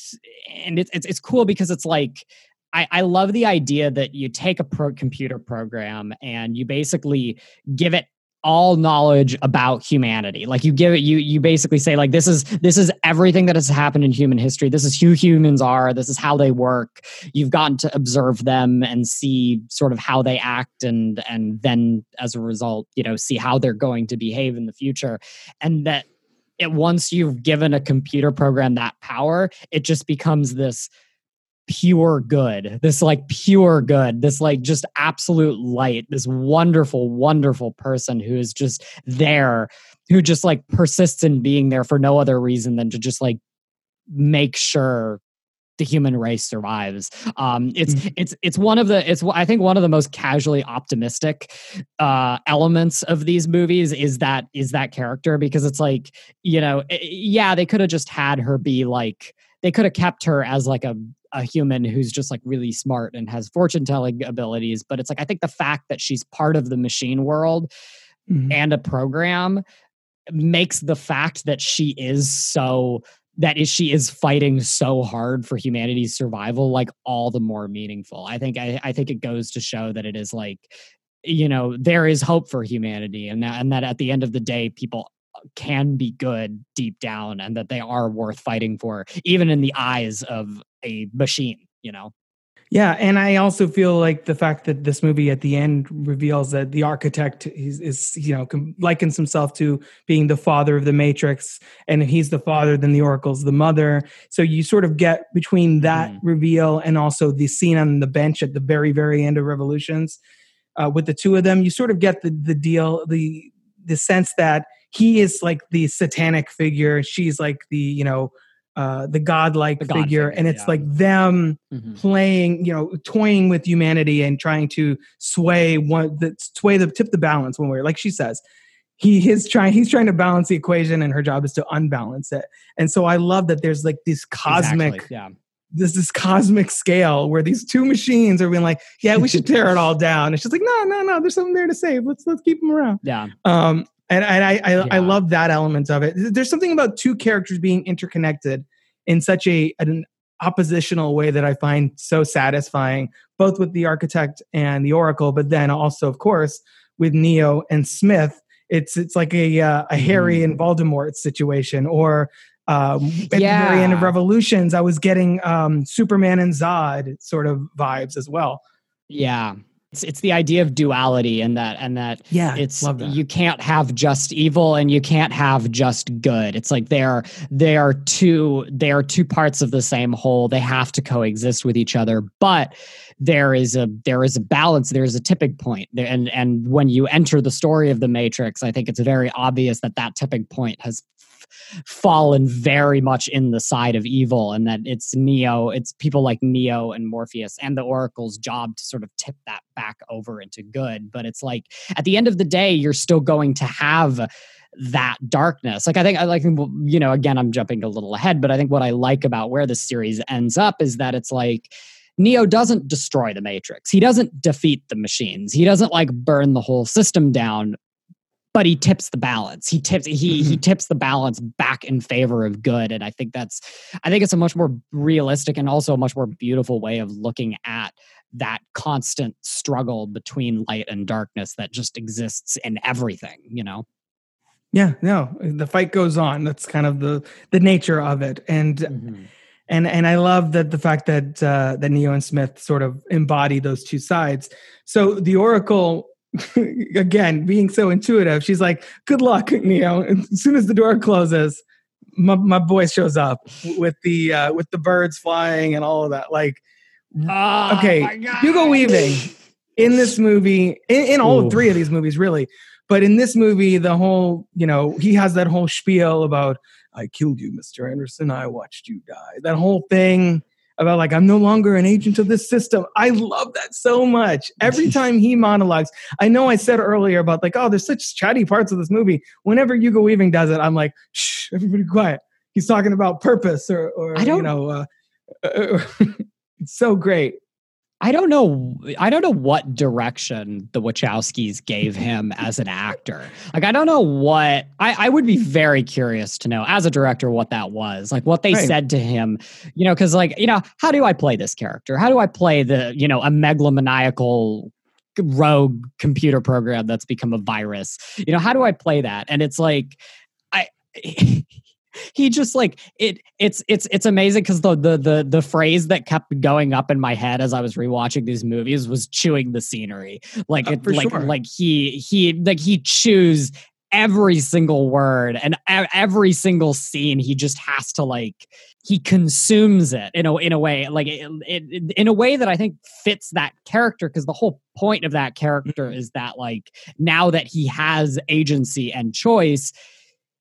and it's it's, it's cool because it's like I, I love the idea that you take a pro computer program and you basically give it all knowledge about humanity. Like you give it you you basically say like this is this is everything that has happened in human history. This is who humans are. This is how they work. You've gotten to observe them and see sort of how they act and and then as a result you know see how they're going to behave in the future. And that it once you've given a computer program that power it just becomes this pure good this like pure good this like just absolute light this wonderful wonderful person who is just there who just like persists in being there for no other reason than to just like make sure the human race survives um it's mm-hmm. it's it's one of the it's i think one of the most casually optimistic uh elements of these movies is that is that character because it's like you know eh, yeah they could have just had her be like they could have kept her as like a a human who's just like really smart and has fortune telling abilities. But it's like, I think the fact that she's part of the machine world mm-hmm. and a program makes the fact that she is so that is she is fighting so hard for humanity's survival like all the more meaningful i think i, I think it goes to show that it is like you know there is hope for humanity and that and that at the end of the day people can be good deep down and that they are worth fighting for even in the eyes of a machine you know yeah, and I also feel like the fact that this movie at the end reveals that the architect is, is, you know likens himself to being the father of the Matrix, and if he's the father, then the Oracle's the mother. So you sort of get between that mm. reveal and also the scene on the bench at the very very end of Revolutions uh, with the two of them. You sort of get the the deal, the the sense that he is like the satanic figure, she's like the you know uh, the godlike the God figure, and it's yeah. like them mm-hmm. playing, you know, toying with humanity and trying to sway one, the sway the tip the balance one way. Like she says, he is trying. He's trying to balance the equation, and her job is to unbalance it. And so I love that there's like this cosmic, exactly. yeah. This this cosmic scale where these two machines are being like, yeah, we should tear it all <laughs> down. And she's like, no, no, no, there's something there to save. Let's let's keep them around. Yeah. Um, and, and I I, yeah. I, love that element of it. There's something about two characters being interconnected in such a an oppositional way that I find so satisfying, both with the architect and the oracle, but then also, of course, with Neo and Smith. It's it's like a uh, a Harry mm. and Voldemort situation, or um, at yeah. the very end of Revolutions, I was getting um, Superman and Zod sort of vibes as well. Yeah, it's, it's the idea of duality and that and that yeah it's that. you can't have just evil and you can't have just good. It's like they are they are two they are two parts of the same whole. They have to coexist with each other but there is a there is a balance. There's a tipping point. And and when you enter the story of the matrix i think it's very obvious that that tipping point has fallen very much in the side of evil and that it's neo it's people like neo and morpheus and the oracle's job to sort of tip that back over into good but it's like at the end of the day you're still going to have that darkness like i think i like you know again i'm jumping a little ahead but i think what i like about where the series ends up is that it's like Neo doesn't destroy the Matrix. He doesn't defeat the machines. He doesn't like burn the whole system down, but he tips the balance. He tips he mm-hmm. he tips the balance back in favor of good, and I think that's I think it's a much more realistic and also a much more beautiful way of looking at that constant struggle between light and darkness that just exists in everything. You know. Yeah, no, the fight goes on. That's kind of the the nature of it, and. Mm-hmm. And and I love that the fact that uh, that Neo and Smith sort of embody those two sides. So the Oracle <laughs> again, being so intuitive, she's like, "Good luck, Neo." And as soon as the door closes, my, my boy shows up with the uh, with the birds flying and all of that. Like, oh, okay, Hugo Weaving in this movie, in, in all Ooh. three of these movies, really. But in this movie, the whole, you know, he has that whole spiel about I killed you, Mr. Anderson. I watched you die. That whole thing about like I'm no longer an agent of this system. I love that so much. Every <laughs> time he monologues, I know I said earlier about like, oh, there's such chatty parts of this movie. Whenever Hugo Weaving does it, I'm like, shh, everybody quiet. He's talking about purpose or, or I don't- you know, uh, <laughs> it's so great. I don't know. I don't know what direction the Wachowskis gave him as an actor. Like, I don't know what. I, I would be very curious to know, as a director, what that was. Like, what they Right. said to him. You know, because like, you know, how do I play this character? How do I play the, you know, a megalomaniacal rogue computer program that's become a virus? You know, how do I play that? And it's like, I. <laughs> he just like it it's it's it's amazing because the, the the the phrase that kept going up in my head as i was rewatching these movies was chewing the scenery like Uh, it like sure. like he he like he chews every single word and every single scene he just has to like he consumes it in a in a way like it, it, in a way that i think fits that character because the whole point of that character Mm-hmm. is that like now that he has agency and choice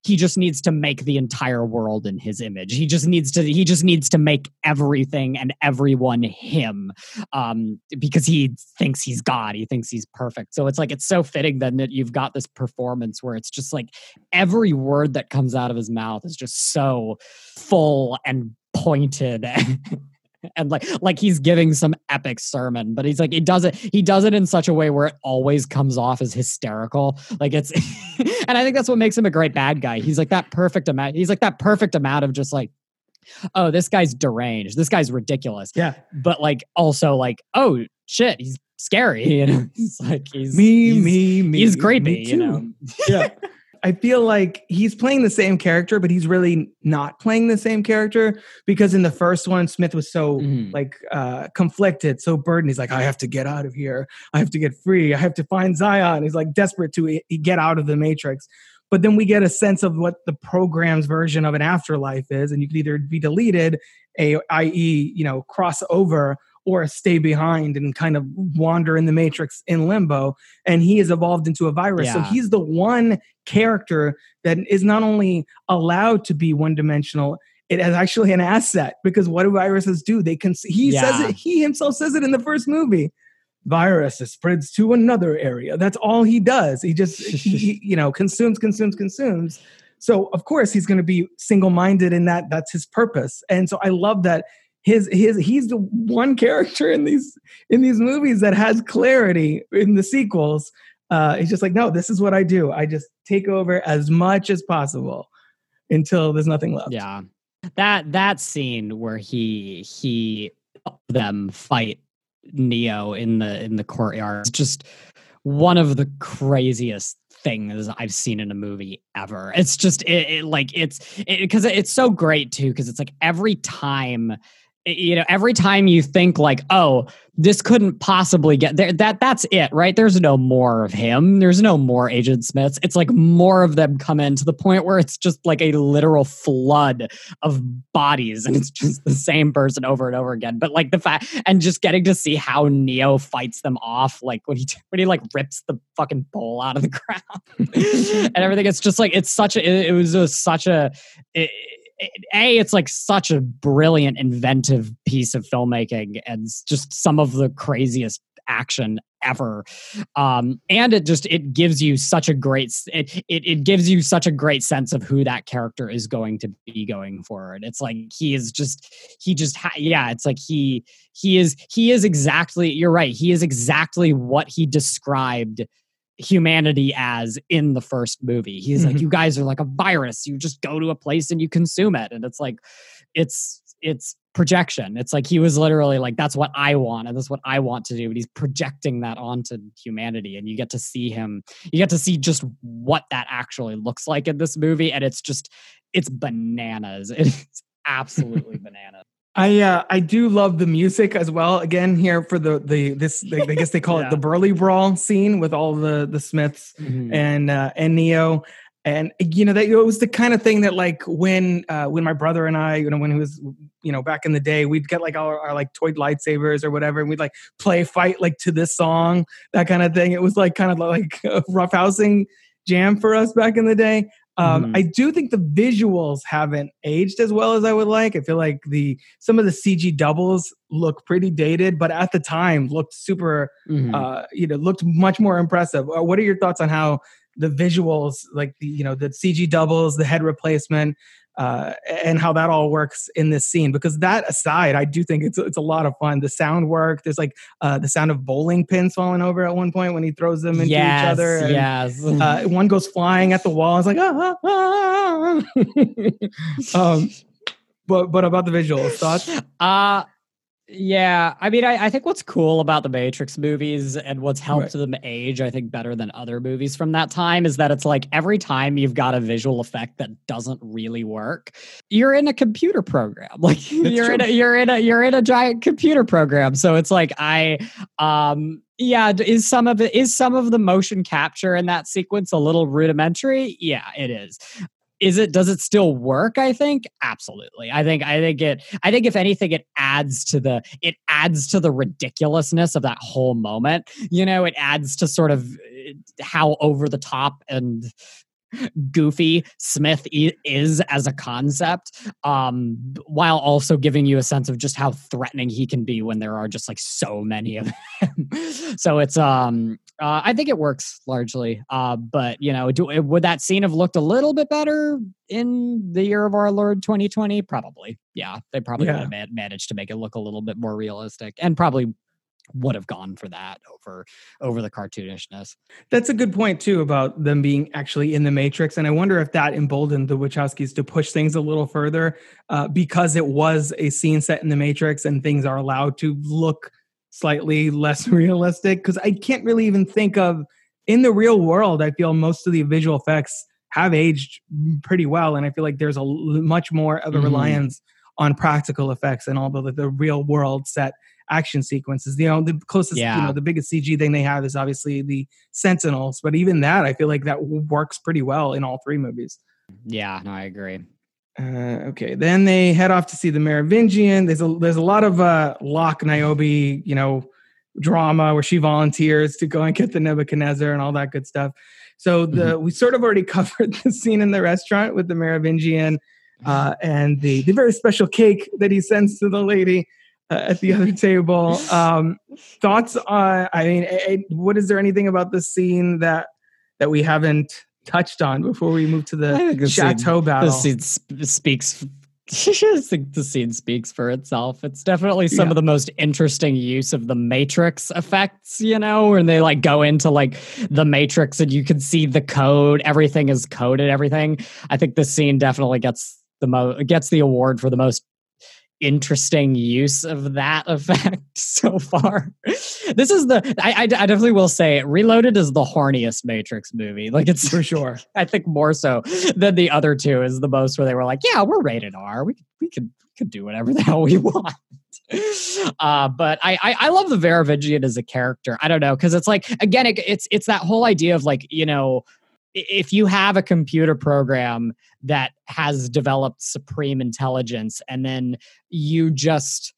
he just needs to make the entire world in his image. He just needs to he just needs to make everything and everyone him um because he thinks he's god. He thinks he's perfect. So it's like it's so fitting then that you've got this performance where it's just like every word that comes out of his mouth is just so full and pointed <laughs> <laughs> and like like he's giving some epic sermon but he's like he does it he does it in such a way where it always comes off as hysterical like it's <laughs> and i think that's what makes him a great bad guy he's like that perfect amount he's like that perfect amount of just like oh this guy's deranged this guy's ridiculous Yeah. but like also like oh shit he's scary <laughs> you know he's like he's Me, he's- me, me. he's creepy me you know yeah. I feel like he's playing the same character, but he's really not playing the same character because in the first one, Smith was so Mhm. like uh conflicted, so burdened. He's like, I have to get out of here. I have to get free. I have to find Zion. He's like desperate to e- get out of the matrix. But then we get a sense of what the program's version of an afterlife is, and you can either be deleted, a i.e., you know, cross over, or stay behind and kind of wander in the matrix in limbo. And he has evolved into a virus. So he's the one character that is not only allowed to be one dimensional, it is actually an asset because what do viruses do? They can, he says it, he himself says it in the first movie. Virus spreads to another area. That's all he does. He just, he, he, you know, consumes, consumes, consumes. So of course he's going to be single-minded in that. That's his purpose. And so I love that his his he's the one character in these in these movies that has clarity in the sequels. Uh, he's just like, no, this is what I do. I just take over as much as possible until there's nothing left. Yeah. That that scene where he he them fight Neo in the in the courtyard is just one of the craziest things I've seen in a movie ever. It's just it, it like it's because it's so great too because it's like every time you know every time you think like oh this couldn't possibly get there that that's it right? There's no more of him. There's no more agent smiths. It's like more of them come in to the point where it's just like a literal flood of bodies and it's just the same person over and over again. But like the fact and just getting to see how neo fights them off like when he <laughs> when he like rips the fucking bowl out of the <laughs> ground. And everything it's just like it's such a it, it was such a it- a it's like such a brilliant inventive piece of filmmaking and just some of the craziest action ever. Um and it just it gives you such a great it, it it gives you such a great sense of who that character is going to be going forward. It's like he is just he just ha- yeah it's like he he is he is exactly you're right he is exactly what he described humanity as in the first movie. He's like, Mhm. you guys are like a virus. You just go to a place and you consume it. And it's like, it's it's projection. It's like he was literally like, that's what I want, and that's what I want to do. But he's projecting that onto humanity. And you get to see him, you get to see just what that actually looks like in this movie. And it's just it's bananas. <laughs> It's absolutely <laughs> bananas. I uh, I do love the music as well. Again, here for the the this I guess they call <laughs> Yeah. it the Burly Brawl scene with all the the Smiths and uh, and Neo. And you know that it was the kind of thing that like when uh, when my brother and I you know when he was you know back in the day we'd get like our, our like toy lightsabers or whatever and we'd like play fight like to this song that kind of thing. It was like kind of like <laughs> a roughhousing jam for us back in the day. Um, Mhm. I do think the visuals haven't aged as well as I would like. I feel like the some of the CG doubles look pretty dated, but at the time looked super Mhm. uh, you know, looked much more impressive. Uh, What are your thoughts on how the visuals, like the you know the CG doubles, the head replacement, uh, and how that all works in this scene? Because that aside, I do think it's it's a lot of fun. The sound work. There's like uh, the sound of bowling pins falling over at one point when he throws them into yes, each other. and, yes. Uh, one goes flying at the wall. It's like ah, ah, ah. <laughs> um, but but about the visuals, thoughts? Uh yeah, I mean, I, I think what's cool about the Matrix movies and what's helped Right. them age, I think, better than other movies from that time is that it's like every time you've got a visual effect that doesn't really work, you're in a computer program. <laughs> Like <laughs> you're in a you're in a you're in a giant computer program. So it's like I um yeah, is some of it is some of the motion capture in that sequence a little rudimentary? Yeah, it is is it does it still work i think? Absolutely. I think i think it i think if anything it adds to the it adds to the ridiculousness of that whole moment. You know it adds to sort of uh, how over the top and goofy smith is as a concept um while also giving you a sense of just how threatening he can be when there are just like so many of <laughs> them. so it's um uh, I think it works largely. Uh, but you know, do, would that scene have looked a little bit better in the year of our Lord 2020? Probably. Yeah, they probably Yeah. would have man- managed to make it look a little bit more realistic, and probably would have gone for that over over the cartoonishness. That's a good point too about them being actually in the Matrix, and I wonder if that emboldened the Wachowskis to push things a little further uh, because it was a scene set in the Matrix, and things are allowed to look slightly <laughs> less realistic. Because I can't really even think of in the real world. I feel most of the visual effects have aged pretty well, and I feel like there's a much more of a Mhm. reliance on practical effects and all the the real world set action sequences. You know, the closest, you Yeah. know, the biggest CG thing they have is obviously the Sentinels, but even that, I feel like that works pretty well in all three movies. Yeah, no, I agree. Uh, okay, then they head off to see the Merovingian. There's a there's a lot of uh, Lock Niobe, you know, drama where she volunteers to go and get the Nebuchadnezzar and all that good stuff. So the we sort of already <laughs> covered the scene in the restaurant with the Merovingian uh, and the the very special cake that he sends to the lady uh, at the other table. <laughs> Um, thoughts on? I mean, eh, eh, what is there anything about the scene that that we haven't touched on before we move to the the scene- chateau battle? The scene speaks. <laughs> I think the scene speaks for itself. It's definitely some Yeah. of the most interesting use of the Matrix effects, you know, when they like go into like the Matrix and you can see the code, everything is coded, everything. I think this scene definitely gets the mo gets the award for the most interesting use of that <laughs> effect so far. this is the I, I, I definitely will say Reloaded is the horniest Matrix movie. Like it's for sure. <laughs> I think more so than the other two is the most where they were like, yeah, we're rated R. We we could we could do whatever the <laughs> hell we want. Uh, but I, I I love the Merovingian as a character. I don't know because it's like again it, it's it's that whole idea of like you know if you have a computer program that has developed supreme intelligence and then you just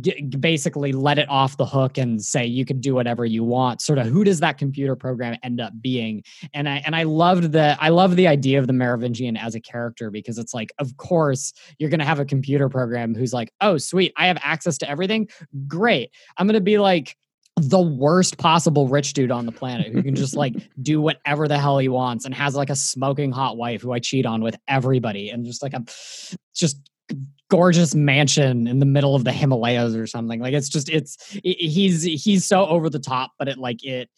g- basically let it off the hook and say you can do whatever you want sort of who does that computer program end up being? And i and i loved the i love the idea of the merovingian as a character because it's like of course you're going to have a computer program who's like oh sweet i have access to everything? Great. I'm going to be like the worst possible rich dude on the planet who can just like <laughs> do whatever the hell he wants and has like a smoking hot wife who I cheat on with everybody and just like a just gorgeous mansion in the middle of the Himalayas or something. Like it's just it's i- he's he's so over the top, but it like it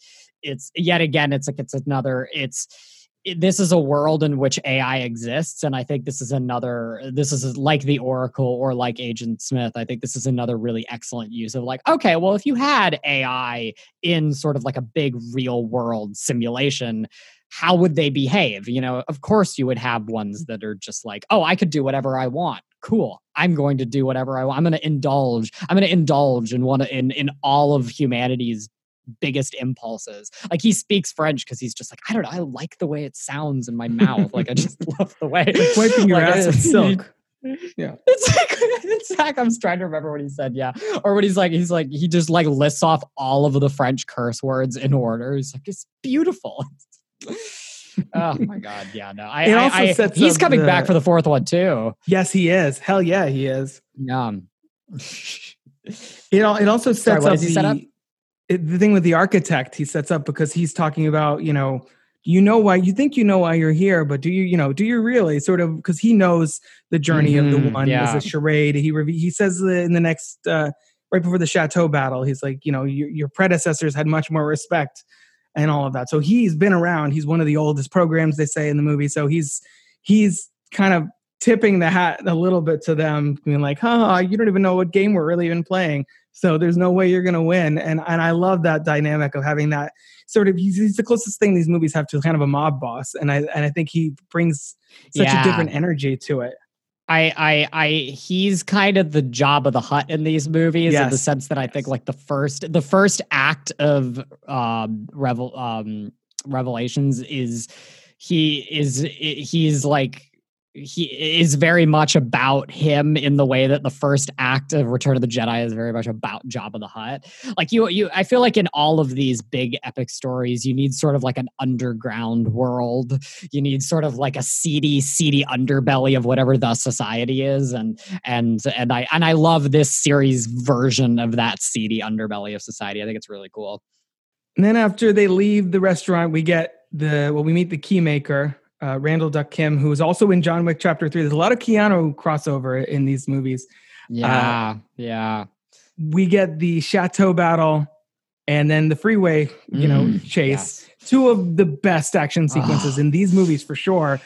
it's yet again it's like it's another it's it, this is a world in which AI exists, and I think this is another. This is like the Oracle or like Agent Smith. I think this is another really excellent use of like, okay, well, if you had AI in sort of like a big real world simulation, how would they behave? You know, of course, you would have ones that are just like, oh, I could do whatever I want. Cool. I'm going to do whatever I want. I'm going to indulge. I'm going to indulge in one in in all of humanity's biggest impulses. Like he speaks French because he's just like, I don't know, I like the way it sounds in my mouth. Like I <laughs> just love the way like Wiping your like, ass with silk. Yeah. <laughs> It's like it's like I'm trying to remember what he said, yeah. Or when he's like, he's like, he just like lists off all of the French curse words in order. He's like, it's beautiful. <laughs> oh my god, yeah, no. I, It also I- sets he's coming the- back for the fourth one too. yes, he is. Hell yeah, he is. Um, It it also sets what up the, set up? It- the thing with the architect. He sets up because he's talking about you know you know why you think you know why you're here, but do you you know do you really sort of because he knows the journey of the Mhm, one yeah. is a charade. He rev- he says in the next uh, right before the chateau battle, he's like you know your, your predecessors had much more respect and all of that. So he's been around. He's one of the oldest programs they say in the movie. So he's he's kind of tipping the hat a little bit to them, being like, "Huh, you don't even know what game we're really even playing." So there's no way you're going to win. And and I love that dynamic of having that sort of. He's, he's the closest thing these movies have to kind of a mob boss, and I and I think he brings such Yeah. a different energy to it. I, I, I, he's kind of the Jabba the Hutt in these movies in the sense that I think like the first, the first act of um, revel, um, Revelations is he is he's like he is very much about him in the way that the first act of Return of the Jedi is very much about Jabba the Hutt. Like you, you, I feel like in all of these big epic stories, you need sort of like an underground world. You need sort of like a seedy, seedy underbelly of whatever the society is, and and and I and I love this series version of that seedy underbelly of society. I think it's really cool. And then after they leave the restaurant, we get the well, we meet the keymaker, uh, Randal Duk Kim, who is also in John Wick Chapter Three. There's a lot of Keanu crossover in these movies. Yeah, yeah. We get the chateau battle, and then the freeway, you know, Mm, chase. Two of the best action sequences Ah. in these movies for sure.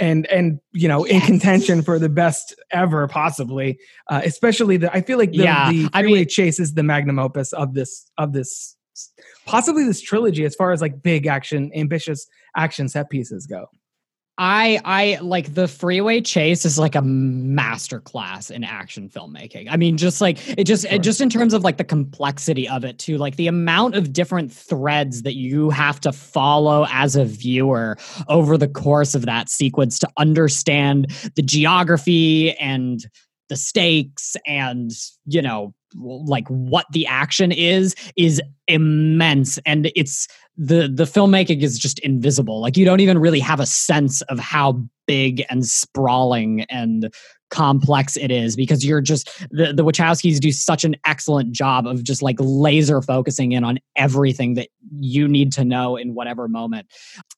And and you know in contention for the best ever possibly, uh, especially the I feel like the, Yeah, the I freeway mean- chase is the magnum opus of this of this possibly this trilogy as far as like big action ambitious action set pieces go. I I like the freeway chase is like a master class in action filmmaking. I mean, just like it just Sure. it just in terms of like the complexity of it too, like the amount of different threads that you have to follow as a viewer over the course of that sequence to understand the geography and the stakes and you know like what the action is is immense and it's the the filmmaking is just invisible. Like you don't even really have a sense of how big and sprawling and complex it is because you're just the, the Wachowskis do such an excellent job of just like laser focusing in on everything that you need to know in whatever moment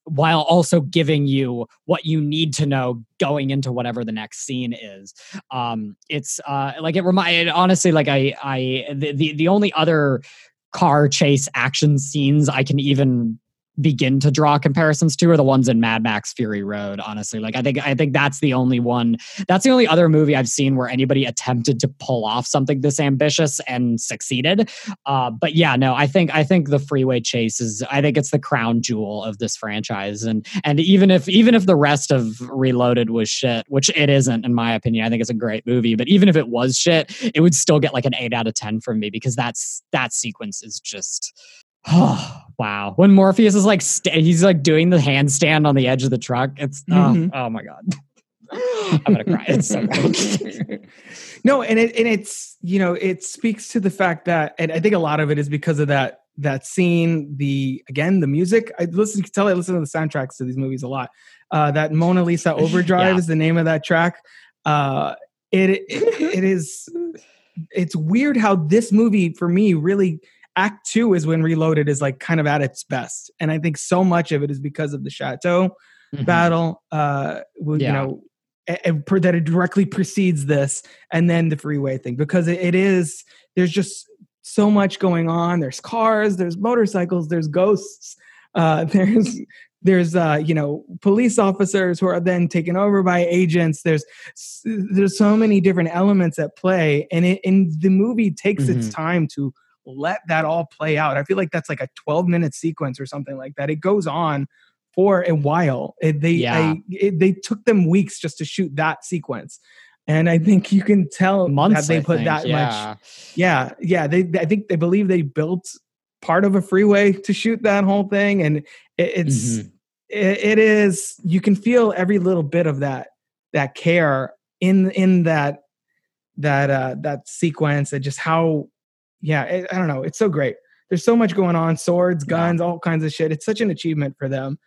while also giving you what you need to know going into whatever the next scene is. Um it's uh like it reminded honestly like i i the, the the only other car chase action scenes i can even begin to draw comparisons to are the ones in Mad Max Fury Road honestly. Like I think I think that's the only one that's the only other movie I've seen where anybody attempted to pull off something this ambitious and succeeded. Uh, but yeah no I think I think the freeway chase is I think it's the crown jewel of this franchise. And and even if even if the rest of Reloaded was shit which it isn't in my opinion I think it's a great movie but even if it was shit it would still get like an 8 out of 10 from me because that's that sequence is just Oh, <sighs> wow. When Morpheus is like, st- he's like doing the handstand on the edge of the truck. It's, oh, Mhm. oh my God. I'm going to cry. It's so good. <laughs> no, and it and it's you know it speaks to the fact that and I think a lot of it is because of that that scene. The again the music. I listen. You can tell I listen to the soundtracks to these movies a lot. Uh, that Mona Lisa <laughs> Overdrive Yeah. is the name of that track. Uh, it, it it is. It's weird how this movie for me really act two is when reloaded is like kind of at its best and i think so much of it is because of the chateau Mhm. battle uh you Yeah. know a- per- that it directly precedes this and then the freeway thing because it, it is there's just so much going on there's cars there's motorcycles there's ghosts uh <laughs> there's there's uh you know police officers who are then taken over by agents there's there's so many different elements at play and it and the movie takes its Mhm. time to let that all play out i feel like that's like a 12 minute sequence or something like that it goes on for a while it, they Yeah. I, it, they took them weeks just to shoot that sequence and i think you can tell Months. that they I put think, that much yeah. yeah yeah they i think they believe they built part of a freeway to shoot that whole thing and it, it's Mhm. it, it is you can feel every little bit of that that care in in that that uh that sequence and just how yeah it, i don't know it's so great there's so much going on swords Yeah. guns all kinds of shit it's such an achievement for them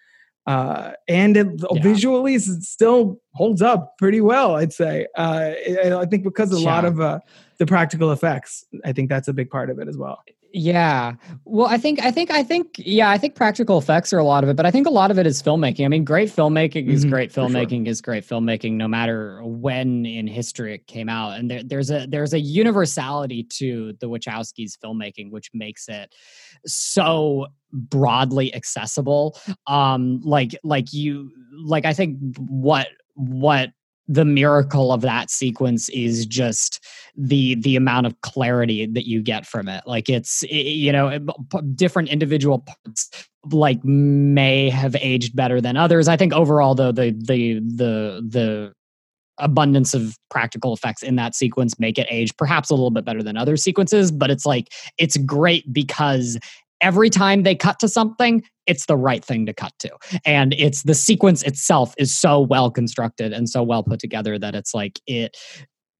uh, and it, Yeah. visually it still holds up pretty well. I'd say. Uh, I I think because of a lot of uh, the practical effects, I think that's a big part of it as well. Yeah. Well, I think I think I think yeah, I think practical effects are a lot of it, but I think a lot of it is filmmaking. I mean, great filmmaking is Mhm, great for sure. filmmaking is great filmmaking no matter when in history it came out. And there, there's a there's a universality to the Wachowskis filmmaking which makes it so broadly accessible. Um like like you like I think what what the miracle of that sequence is just the the amount of clarity that you get from it. Like it's you know different individual parts like may have aged better than others. I think overall though the the the the abundance of practical effects in that sequence make it age perhaps a little bit better than other sequences but it's like it's great because every time they cut to something it's the right thing to cut to. And it's the sequence itself is so well constructed and so well put together that it's like it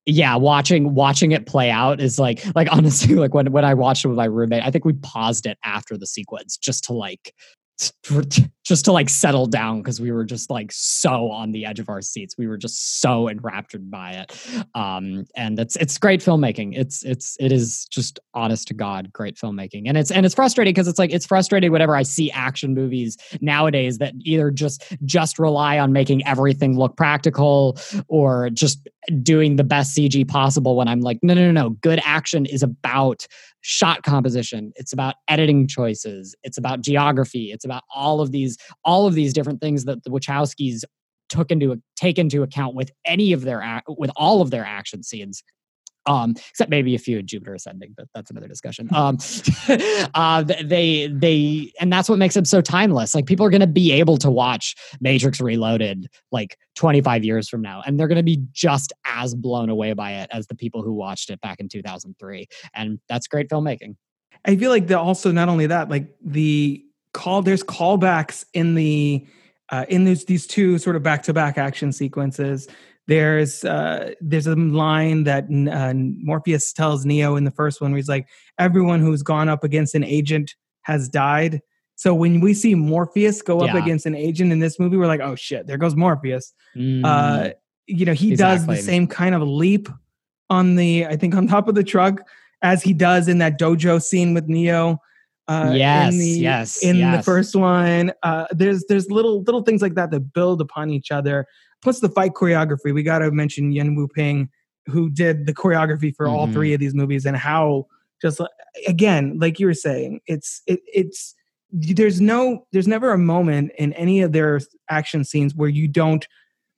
yeah watching watching it play out is like like <laughs> honestly like when when i watched it with my roommate i think we paused it after the sequence just to like <laughs> just to like settle down because we were just like so on the edge of our seats. We were just so enraptured by it. Um and it's it's great filmmaking. It's it's it is just honest to god great filmmaking. And it's and it's frustrating because it's like it's frustrating whenever i see action movies nowadays that either just just rely on making everything look practical or just doing the best cg possible when i'm like no no no no. Good action is about shot composition. It's about editing choices. It's about geography. It's about all of these all of these different things that the wachowskis took into take into account with any of their with all of their action scenes um except maybe a few in jupiter ascending but that's another discussion. Um <laughs> uh they they and that's what makes it so timeless. Like people are going to be able to watch matrix reloaded like 25 years from now and they're going to be just as blown away by it as the people who watched it back in 2003 and that's great filmmaking. I feel like the also not only that, like the call there's callbacks in the uh, in these these two sort of back to back action sequences. There's uh, there's a line that uh, Morpheus tells Neo in the first one, where he's like, "Everyone who's gone up against an agent has died." So when we see Morpheus go up against an agent in this movie, we're like, "Oh shit, there goes Morpheus." Mm. uh, you know, he does the same kind of leap on the, I think, on top of the truck as he does in that dojo scene with Neo. Uh, Yes, in the, yes, in the first one. Uh, there's there's little little things like that that build upon each other. Plus the fight choreography. We got to mention Yuen Woo-ping, who did the choreography for all Mhm. three of these movies, and how just again, like you were saying, it's it, it's there's no there's never a moment in any of their action scenes where you don't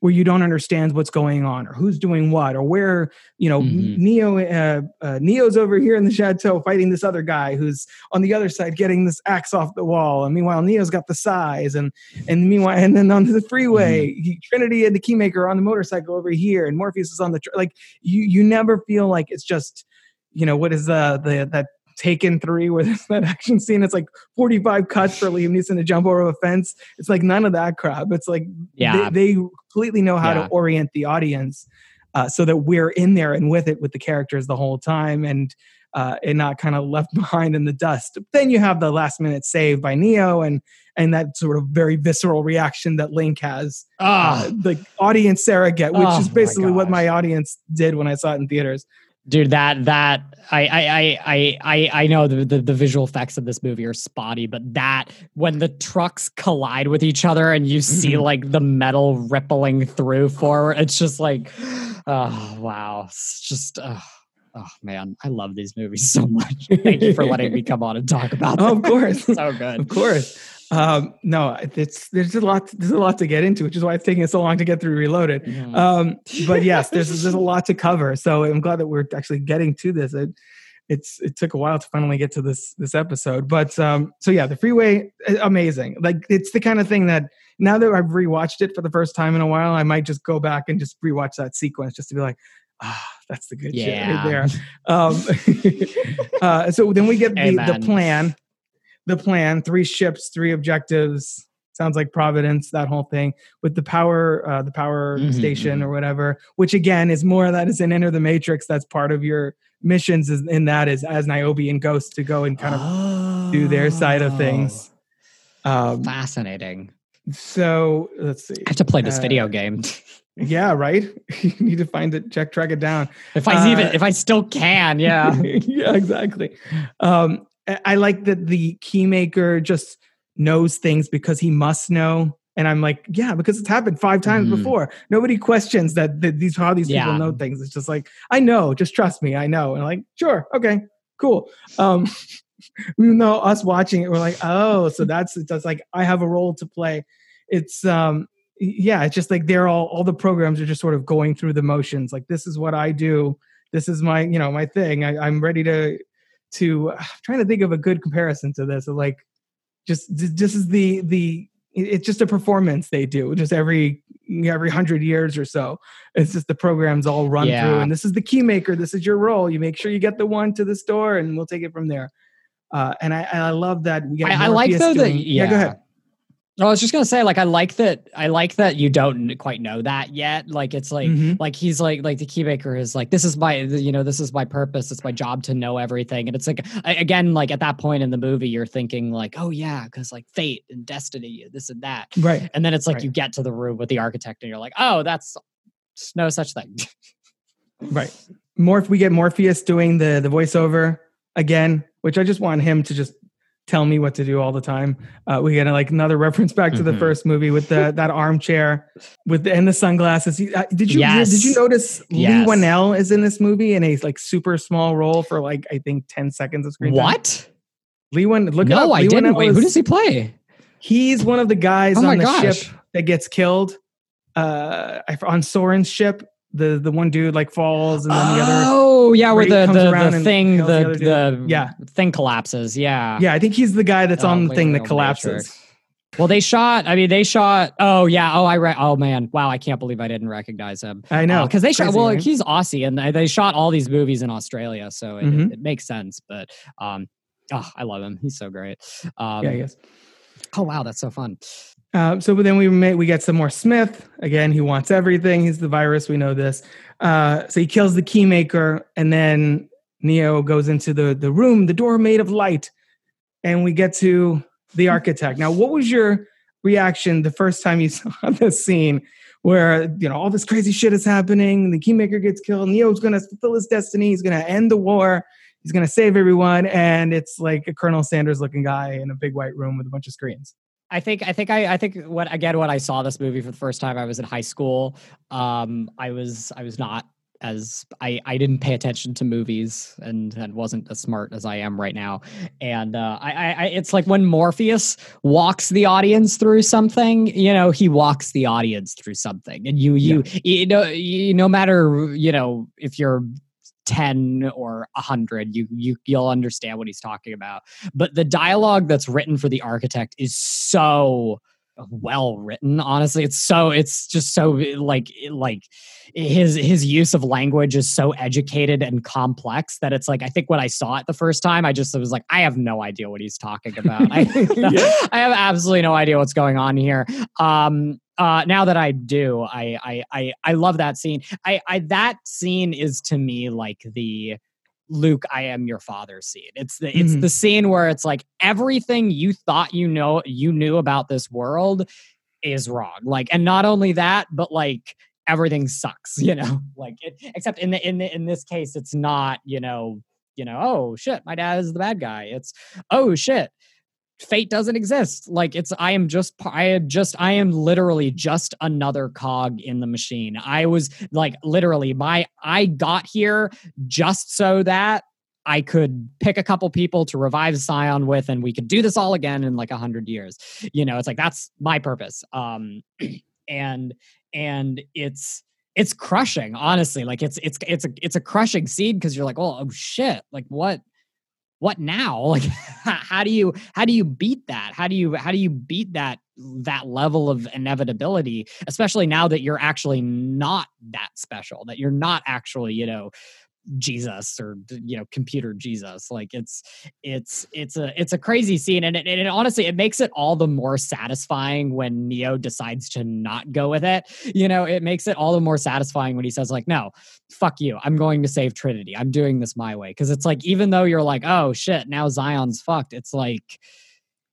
where you don't understand what's going on or who's doing what or where you know Mhm. neo uh, uh, neo's over here in the chateau fighting this other guy who's on the other side getting this axe off the wall and meanwhile neo's got the size and and meanwhile and then on the freeway he- trinity and the keymaker on the motorcycle over here and morpheus is on the tr- like you you never feel like it's just you know what is the the that Taken three, where <laughs> there's that action scene. It's like 45 cuts for Liam Neeson to jump over a fence. It's like none of that crap. It's like Yeah. they, they completely know how Yeah. to orient the audience uh, so that we're in there and with it with the characters the whole time and uh, and not kind of left <laughs> behind in the dust. Then you have the last minute save by Neo and and that sort of very visceral reaction that Link has. Ah, Uh, the audience surrogate, which Oh is my basically what my audience did when I saw it in theaters. Dude that that I, I I I I know the, the the visual effects of this movie are spotty but that when the trucks collide with each other and you see Mhm. like the metal rippling through forward it's just like oh wow it's just oh, oh man i love these movies so much <laughs> thank you for letting me come on and talk about them <laughs> Oh, of course. so good Of course. Um, no, it's there's a lot there's a lot to get into, which is why it's taking us so long to get through Reloaded. Mhm. Um, but yes, there's <laughs> there's a lot to cover. So I'm glad that we're actually getting to this. It, it's it took a while to finally get to this this episode. But um, so yeah, the freeway uh, amazing. Like it's the kind of thing that now that I've rewatched it for the first time in a while, I might just go back and just rewatch that sequence just to be like, ah, that's the good shit right there. Um, <laughs> uh, so then we get the, the plan. The plan: three ships, three objectives. Sounds like Providence, that whole thing with the power, uh, the power Mhm, station or whatever. Which again is more that is in Enter the Matrix. That's part of your missions. Is in that is as Niobe and Ghost to go and kind of do their side of things. Um, fascinating So let's see. I have to play this Uh, video game. <laughs> Yeah, right. <laughs> you need to find it. Check, track it down. if I even uh, if I still can, yeah. <laughs> yeah, exactly. Um, I like that the keymaker just knows things because he must know. And I'm like, yeah, because it's happened five times Mhm. before. Nobody questions that, that these how these people know things. It's just like, I know, just trust me, I know. And I'm like, sure, okay, cool. Um, <laughs> even though us watching it, we're like, oh, so that's that's like I have a role to play. It's um yeah, it's just like they're all all the programs are just sort of going through the motions. Like this is what I do. This is my you know my thing. I, I'm ready to to. I'm trying to think of a good comparison to this. Like just this is the the it's just a performance they do just every every hundred years or so. It's just the programs all run through, and this is the key maker. This is your role. You make sure you get the one to the store, and we'll take it from there. Uh, and I, I love that we get. I, I like though that doing- yeah. go ahead. I was just gonna say, like, I like that. I like that you don't quite know that yet. Like, it's like, Mhm. like he's like, like the keymaker is like, this is my, you know, this is my purpose. It's my job to know everything. And it's like, again, like at that point in the movie, you're thinking like, oh yeah, because like fate and destiny, this and that. Right. And then it's like Right. you get to the room with the architect, and you're like, oh, that's no such thing. Right. Morph we get Morpheus doing the the voiceover again, which I just want him to just tell me what to do all the time. Uh, we get like another reference back to the Mhm. first movie with the <laughs> that armchair with the and the sunglasses. He- uh, Did you Yes. did you notice Yes. Leigh Whannell is in this movie in a like super small role for like I think ten seconds of screen time? what? Lee Win look it up. I Lee didn't. Whannell Wait, who does he play? He's one of the guys Oh on the gosh. ship that gets killed. Uh, on Soren's ship, the the one dude like falls and then the other. Oh, yeah, where the the, the thing the the the. Yeah. thing collapses. Yeah. Yeah, I think he's the guy that's Oh, on the thing that collapses. Matrix. Well, they shot. I mean, they shot. Oh yeah. Oh, I. Re- oh man. Wow. I can't believe I didn't recognize him. I know because they shot. Crazy, Well, right? he's Aussie, and they, they shot all these movies in Australia, so it, Mhm. it, makes sense. But um, oh, I love him. He's so great. Um, yeah, yes. Oh wow, that's so fun. Uh, so then we may, we get some more Smith again. He wants everything. He's the virus. We know this. Uh, so he kills the keymaker, and then Neo goes into the the room, the door made of light, and we get to the architect. Now, what was your reaction the first time you <laughs> saw this scene? Where you know all this crazy shit is happening, the keymaker gets killed. Neo's going to fulfill his destiny. He's going to end the war. He's going to save everyone, and it's like a Colonel Sanders looking guy in a big white room with a bunch of screens. I think I think I I think what again when I saw this movie for the first time I was in high school. Um, I was I was not as I I didn't pay attention to movies and and wasn't as smart as I am right now. And uh, I, I it's like when Morpheus walks the audience through something, you know, he walks the audience through something, and you you you know you, no matter you know if you're 10 or 100 you you you'll understand what he's talking about. But the dialogue that's written for the architect is so well written honestly. It's so it's just so like like his his use of language is so educated and complex that it's like i think when i saw it the first time i just was like i have no idea what he's talking about. I, <laughs> <laughs> Yeah. I have absolutely no idea what's going on here. Um uh now that i do i i i, I love that scene I, I that scene is to me like the Luke, I am your father scene. It's the it's Mhm. the scene where it's like everything you thought you know you knew about this world is wrong. Like, and not only that, but like everything sucks. <laughs> You know, like it, except in the in the in this case, it's not. You know, you know. Oh shit, my dad is the bad guy. It's oh shit, fate doesn't exist. Like it's I am just I am just I am literally just another cog in the machine. I was like literally my I got here just so that I could pick a couple people to revive Zion with, and we could do this all again in like a hundred years. You know, it's like that's my purpose. Um, <clears throat> and and it's it's crushing, honestly. Like it's it's it's a it's a crushing seed because you're like, oh, oh shit, like what what now? <laughs> Like how do you how do you beat that? How do you how do you beat that that level of inevitability, especially now that you're actually not that special, that you're not actually, you know, Jesus or you know computer Jesus like it's it's it's a it's a crazy scene and it, and it honestly it makes it all the more satisfying when Neo decides to not go with it you know it makes it all the more satisfying when he says like no fuck you I'm going to save Trinity I'm doing this my way because it's like even though you're like oh shit now Zion's fucked it's like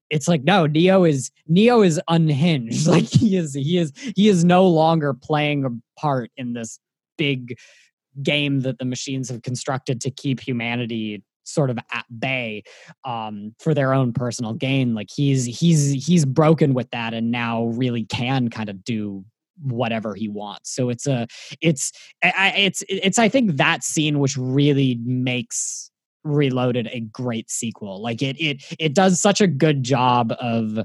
it's like no neo is neo is unhinged <laughs> like he is he is he is no longer playing a part in this big game that the machines have constructed to keep humanity sort of at bay um, for their own personal gain. Like he's he's he's broken with that and now really can kind of do whatever he wants. So it's a it's I, it's it's i think that scene which really makes reloaded a great sequel. Like it it it does such a good job of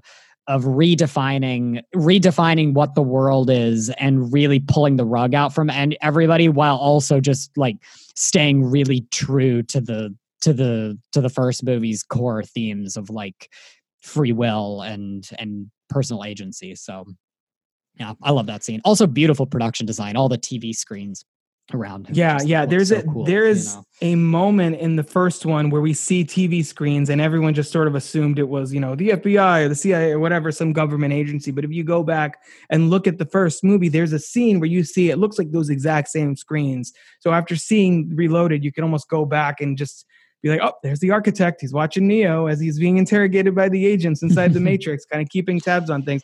of redefining redefining what the world is and really pulling the rug out from and everybody while also just like staying really true to the to the to the first movie's core themes of like free will and and personal agency. So yeah i love that scene. Also beautiful production design all the tv screens around him Yeah, yeah. There's so a cool, there you know? a moment in the first one where we see TV screens and everyone just sort of assumed it was, you know, the FBI or the CIA or whatever, some government agency. But if you go back and look at the first movie, there's a scene where you see it looks like those exact same screens. So after seeing Reloaded, you can almost go back and just be like, oh, there's the architect. He's watching Neo as he's being interrogated by the agents inside the <laughs> Matrix, kind of keeping tabs on things.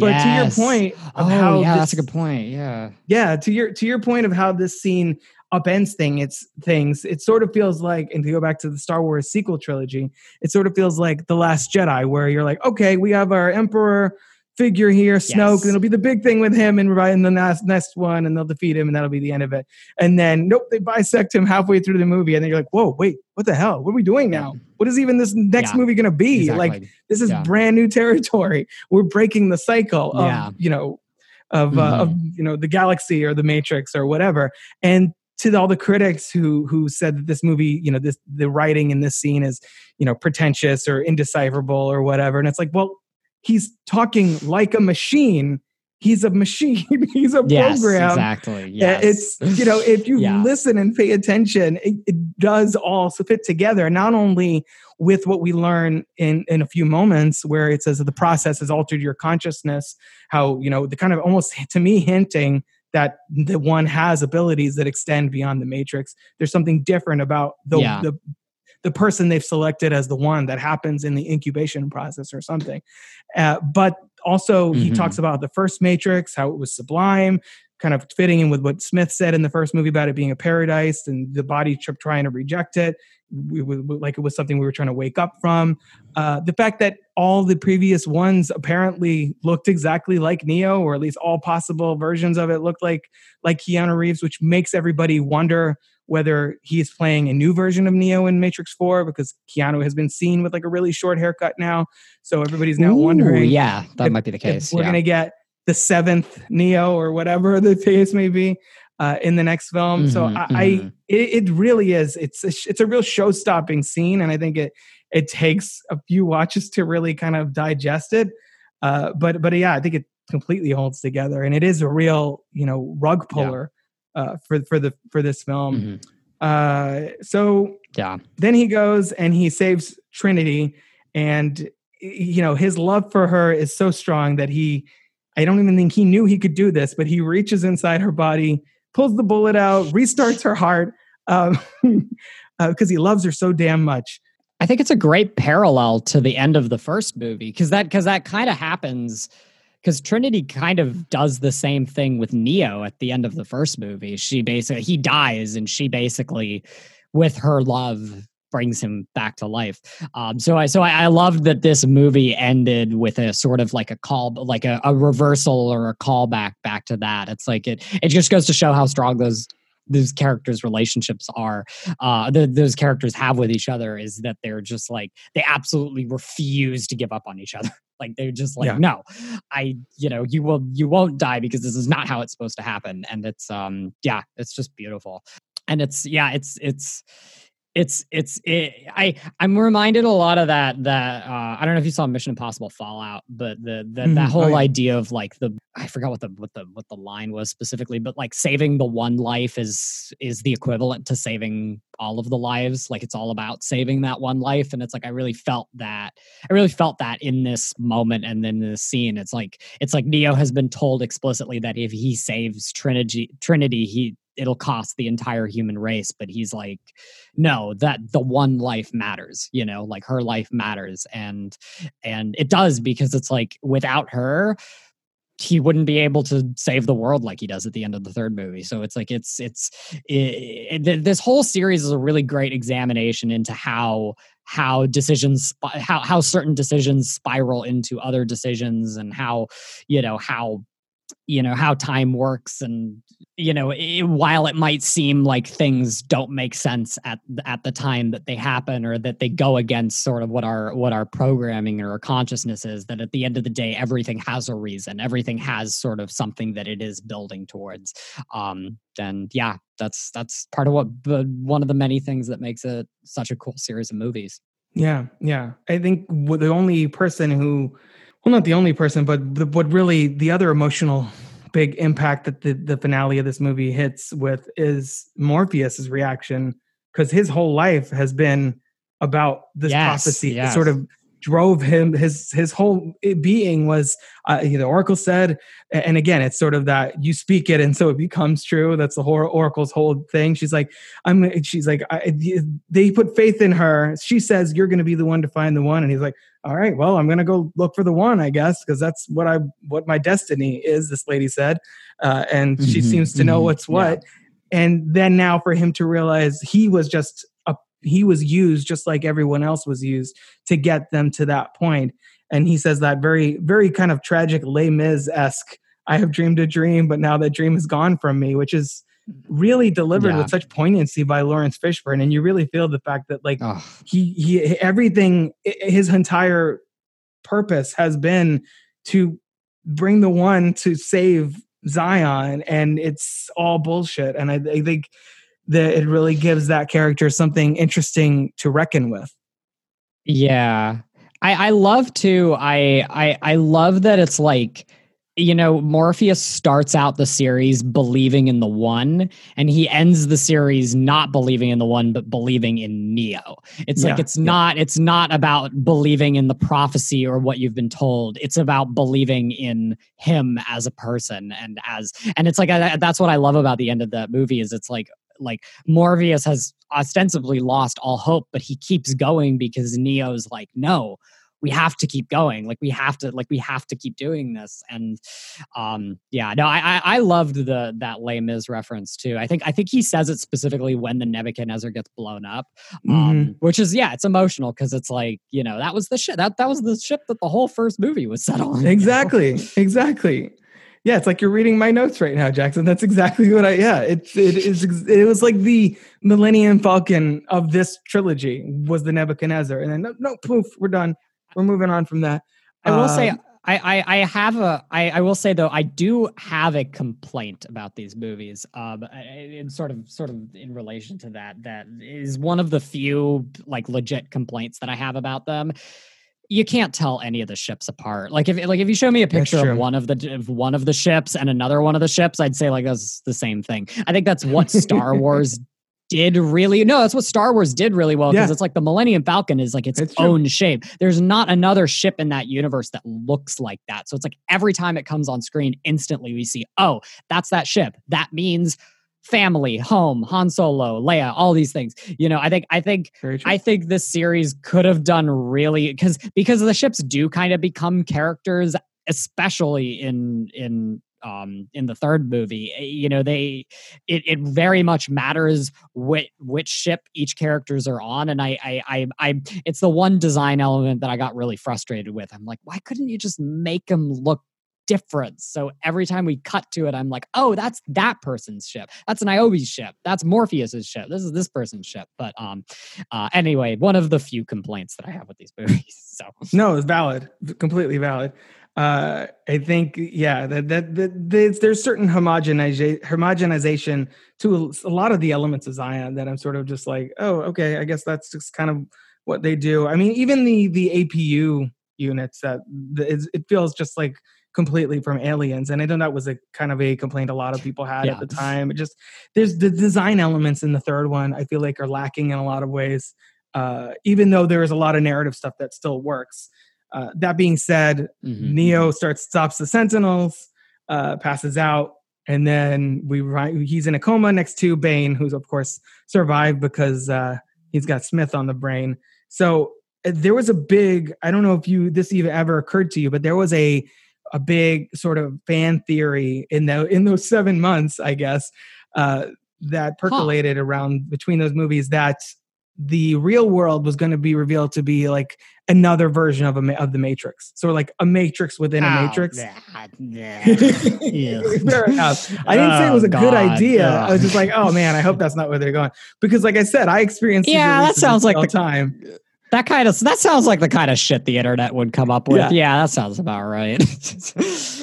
But to your point of oh how yeah that's a good point yeah yeah to your to your point of how this scene upends thing it's things it sort of feels like and to go back to the star wars sequel trilogy it sort of feels like the last jedi where you're like okay we have our emperor figure here snoke Yes. and it'll be the big thing with him and right in the next, next one and they'll defeat him and that'll be the end of it and then nope they bisect him halfway through the movie and then you're like whoa wait what the hell what are we doing now what is even this next Yeah. movie going to be like this is Yeah. brand new territory. We're breaking the cycle of Yeah. you know of uh, of you know the galaxy or the Matrix or whatever. And to all the critics who who said that this movie, you know, this the writing in this scene is you know pretentious or indecipherable or whatever. And it's like, well, he's talking like a machine. He's a machine. <laughs> he's a yes program. exactly Yeah, yes It's you know if you <laughs> Yeah. listen and pay attention, it, it does all fit together. Not only with what we learn in in a few moments, where it says that the process has altered your consciousness. How you know the kind of almost <laughs> to me hinting that the one has abilities that extend beyond the matrix. There's something different about the Yeah. the the person they've selected as the one that happens in the incubation process or something. Uh, but also, he Mhm. talks about the first Matrix, how it was sublime, kind of fitting in with what Smith said in the first movie about it being a paradise and the body tr- trying to reject it, we, we- like it was something we were trying to wake up from. Uh, the fact that all the previous ones apparently looked exactly like Neo, or at least all possible versions of it looked like like Keanu Reeves, which makes everybody wonder whether he is playing a new version of Neo in Matrix 4 because Keanu has been seen with like a really short haircut now. So everybody's now Ooh, wondering yeah that if- might be the case we're yeah. going to get the seventh Neo or whatever the case may be uh, in the next film. so Mhm, I, I mhm. it, it really is. It's a, it's a real show stopping scene, and I think it it takes a few watches to really kind of digest it. Uh, but but yeah, I think it completely holds together, and it is a real you know rug Yeah. Uh, for for the for this film. Mhm. Uh, so yeah then he goes and he saves Trinity, and you know his love for her is so strong that he, I don't even think he knew he could do this, but he reaches inside her body, pulls the bullet out, restarts her heart, um, <laughs> because he loves her so damn much. I think it's a great parallel to the end of the first movie because that because that kind of happens because Trinity kind of does the same thing with Neo at the end of the first movie. She basically he dies and she basically with her love brings him back to life. Um, so I so I, I loved that this movie ended with a sort of like a call like a, a reversal or a callback back to that. It's like it it just goes to show how strong those those characters relationships are uh the, those characters have with each other is that they're just like they absolutely refuse to give up on each other. <laughs> Like they're just like Yeah. no i you know you will you won't die because this is not how it's supposed to happen. And it's um yeah it's just beautiful. And it's yeah it's it's it's it's it, I I'm reminded a lot of that that uh, I don't know if you saw Mission Impossible Fallout, but the, the Mhm. that Oh, whole yeah. idea of like the I forgot what the what the what the line was specifically, but like saving the one life is is the equivalent to saving all of the lives. Like it's all about saving that one life, and it's like I really felt that I really felt that in this moment and then this scene. It's like it's like Neo has been told explicitly that if he saves Trinity Trinity, he it'll cost the entire human race but he's like no that the one life matters you know like her life matters and and it does because it's like without her he wouldn't be able to save the world like he does at the end of the third movie. So it's like it's it's it, it, this whole series is a really great examination into how how decisions how how certain decisions spiral into other decisions and how you know how you know how time works and you know it, while it might seem like things don't make sense at at the time that they happen or that they go against sort of what our what our programming or our consciousness is that at the end of the day everything has a reason. Everything has sort of something that it is building towards. Um and yeah that's that's part of what the one of the many things that makes it such a cool series of movies. Yeah yeah. I think the only person who well, not the only person, but the, what really the other emotional big impact that the, the finale of this movie hits with is Morpheus's reaction because his whole life has been about this yes, prophecy yes. sort of drove him his his whole being was uh, the oracle said and again it's sort of that you speak it and so it becomes true. That's the whole oracle's whole thing. She's like i'm she's like I, they put faith in her. She says you're going to be the one to find the one and he's like all right well i'm going to go look for the one i guess because that's what i what my destiny is this lady said uh, and mm-hmm, she seems to know mm-hmm, what's what yeah. and then now for him to realize he was just a, he was used just like everyone else was used to get them to that point. And he says that very, very kind of tragic Les Mis esque. I have dreamed a dream, but now that dream is gone from me, which is really delivered yeah. with such poignancy by Laurence Fishburne. And you really feel the fact that like oh. he he everything his entire purpose has been to bring the one to save Zion, and it's all bullshit. And I, I think that it really gives that character something interesting to reckon with. Yeah. I, I love to I, I I love that it's like you know Morpheus starts out the series believing in the one and he ends the series not believing in the one but believing in Neo. It's yeah, like it's yeah. not it's not about believing in the prophecy or what you've been told. It's about believing in him as a person and as and it's like I, that's what I love about the end of that movie is it's like like Morpheus has ostensibly lost all hope, but he keeps going because Neo's like, no, we have to keep going. Like we have to, like we have to keep doing this. And um, yeah, no, I, I I loved the that Les Mis reference too. I think I think he says it specifically when the Nebuchadnezzar gets blown up, um, mm-hmm. which is yeah, it's emotional because it's like you know that was the ship that that was the ship that the whole first movie was set on. Exactly, you know? exactly. Yeah, it's like you're reading my notes right now, Jackson. That's exactly what I. Yeah, it's it is. It was like the Millennium Falcon of this trilogy was the Nebuchadnezzar, and then no, no poof, we're done. We're moving on from that. I will say, um, I, I, I have a. I, I will say though, I do have a complaint about these movies. Um, in sort of, sort of in relation to that, that is one of the few like legit complaints that I have about them you can't tell any of the ships apart. Like if like if you show me a picture of one of the of one of the ships and another one of the ships, I'd say like that's the same thing. I think that's what <laughs> Star Wars did really no that's what star wars did really well because yeah. it's like the millennium falcon is like its, it's own true. shape there's not another ship in that universe that looks like that so it's like every time it comes on screen instantly we see oh that's that ship that means family, home, Han Solo, Leia, all these things. You know, I think I think I think this series could have done really because because the ships do kind of become characters, especially in in um in the third movie eh, you know they it, it very much matters which which ship each characters are on and I, I i i it's the one design element that i got really frustrated with i'm like why couldn't you just make them look different? So every time we cut to it, I'm like, oh, that's that person's ship. That's Niobe's ship. That's Morpheus's ship. This is this person's ship. But um, uh, anyway, one of the few complaints that I have with these <laughs> movies. So no, it's valid, completely valid. Uh, I think, yeah, that that, that there's, there's certain homogenization homogenization to a, lot of the elements of Zion that I'm sort of just like, oh, okay, I guess that's just kind of what they do. I mean, even the the APU units that it feels just like completely from aliens and i know that was a kind of a complaint a lot of people had yeah. at the time it just there's the design elements in the third one i feel like are lacking in a lot of ways uh, even though there is a lot of narrative stuff that still works uh, that being said mm-hmm. neo mm-hmm. starts stops the sentinels uh, passes out and then we he's in a coma next to Bane, who's of course survived because uh, he's got Smith on the brain. So uh, there was a big I don't know if you this even ever occurred to you, but there was a a big sort of fan theory in the in those seven months, I guess, uh, that percolated huh. around between those movies that the real world was going to be revealed to be like another version of a of the Matrix. So like a Matrix within a oh, Matrix. Nah, nah. <laughs> Fair enough. I didn't oh, say it was a God, good idea. I was just like, oh man, I hope that's not where they're going. Because like I said, I experienced yeah, that sounds like the time. That kind of that sounds like the kind of shit the internet would come up with. Yeah, yeah that sounds about right.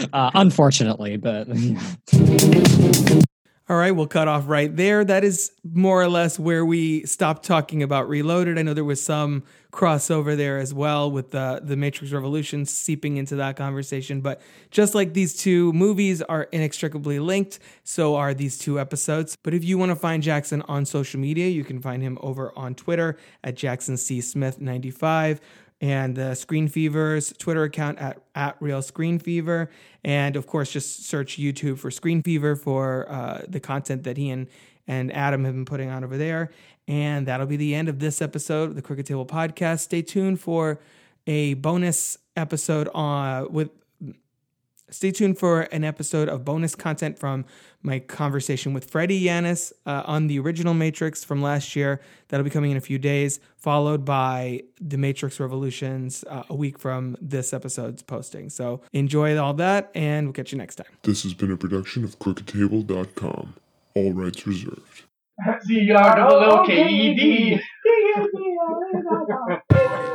<laughs> uh, unfortunately, but. <laughs> All right, we'll cut off right there. That is more or less where we stopped talking about Reloaded. I know there was some crossover there as well with the the Matrix Revolution seeping into that conversation, but just like these two movies are inextricably linked, so are these two episodes. But if you want to find Jackson on social media, you can find him over on Twitter at Jackson C Smith 95 and the Screen Fever's Twitter account at, at Real Screen Fever. And of course, just search YouTube for Screen Fever for uh, the content that he and, and Adam have been putting on over there. And that'll be the end of this episode of the Crooked Table Podcast. Stay tuned for a bonus episode on with stay tuned for an episode of bonus content from my conversation with Freddie Yanis uh, on the original Matrix from last year. That'll be coming in a few days, followed by the Matrix Revolutions uh, a week from this episode's posting. So enjoy all that, and we'll catch you next time. This has been a production of CrookedTable.com. All rights reserved. <laughs> C R O K E D. <laughs>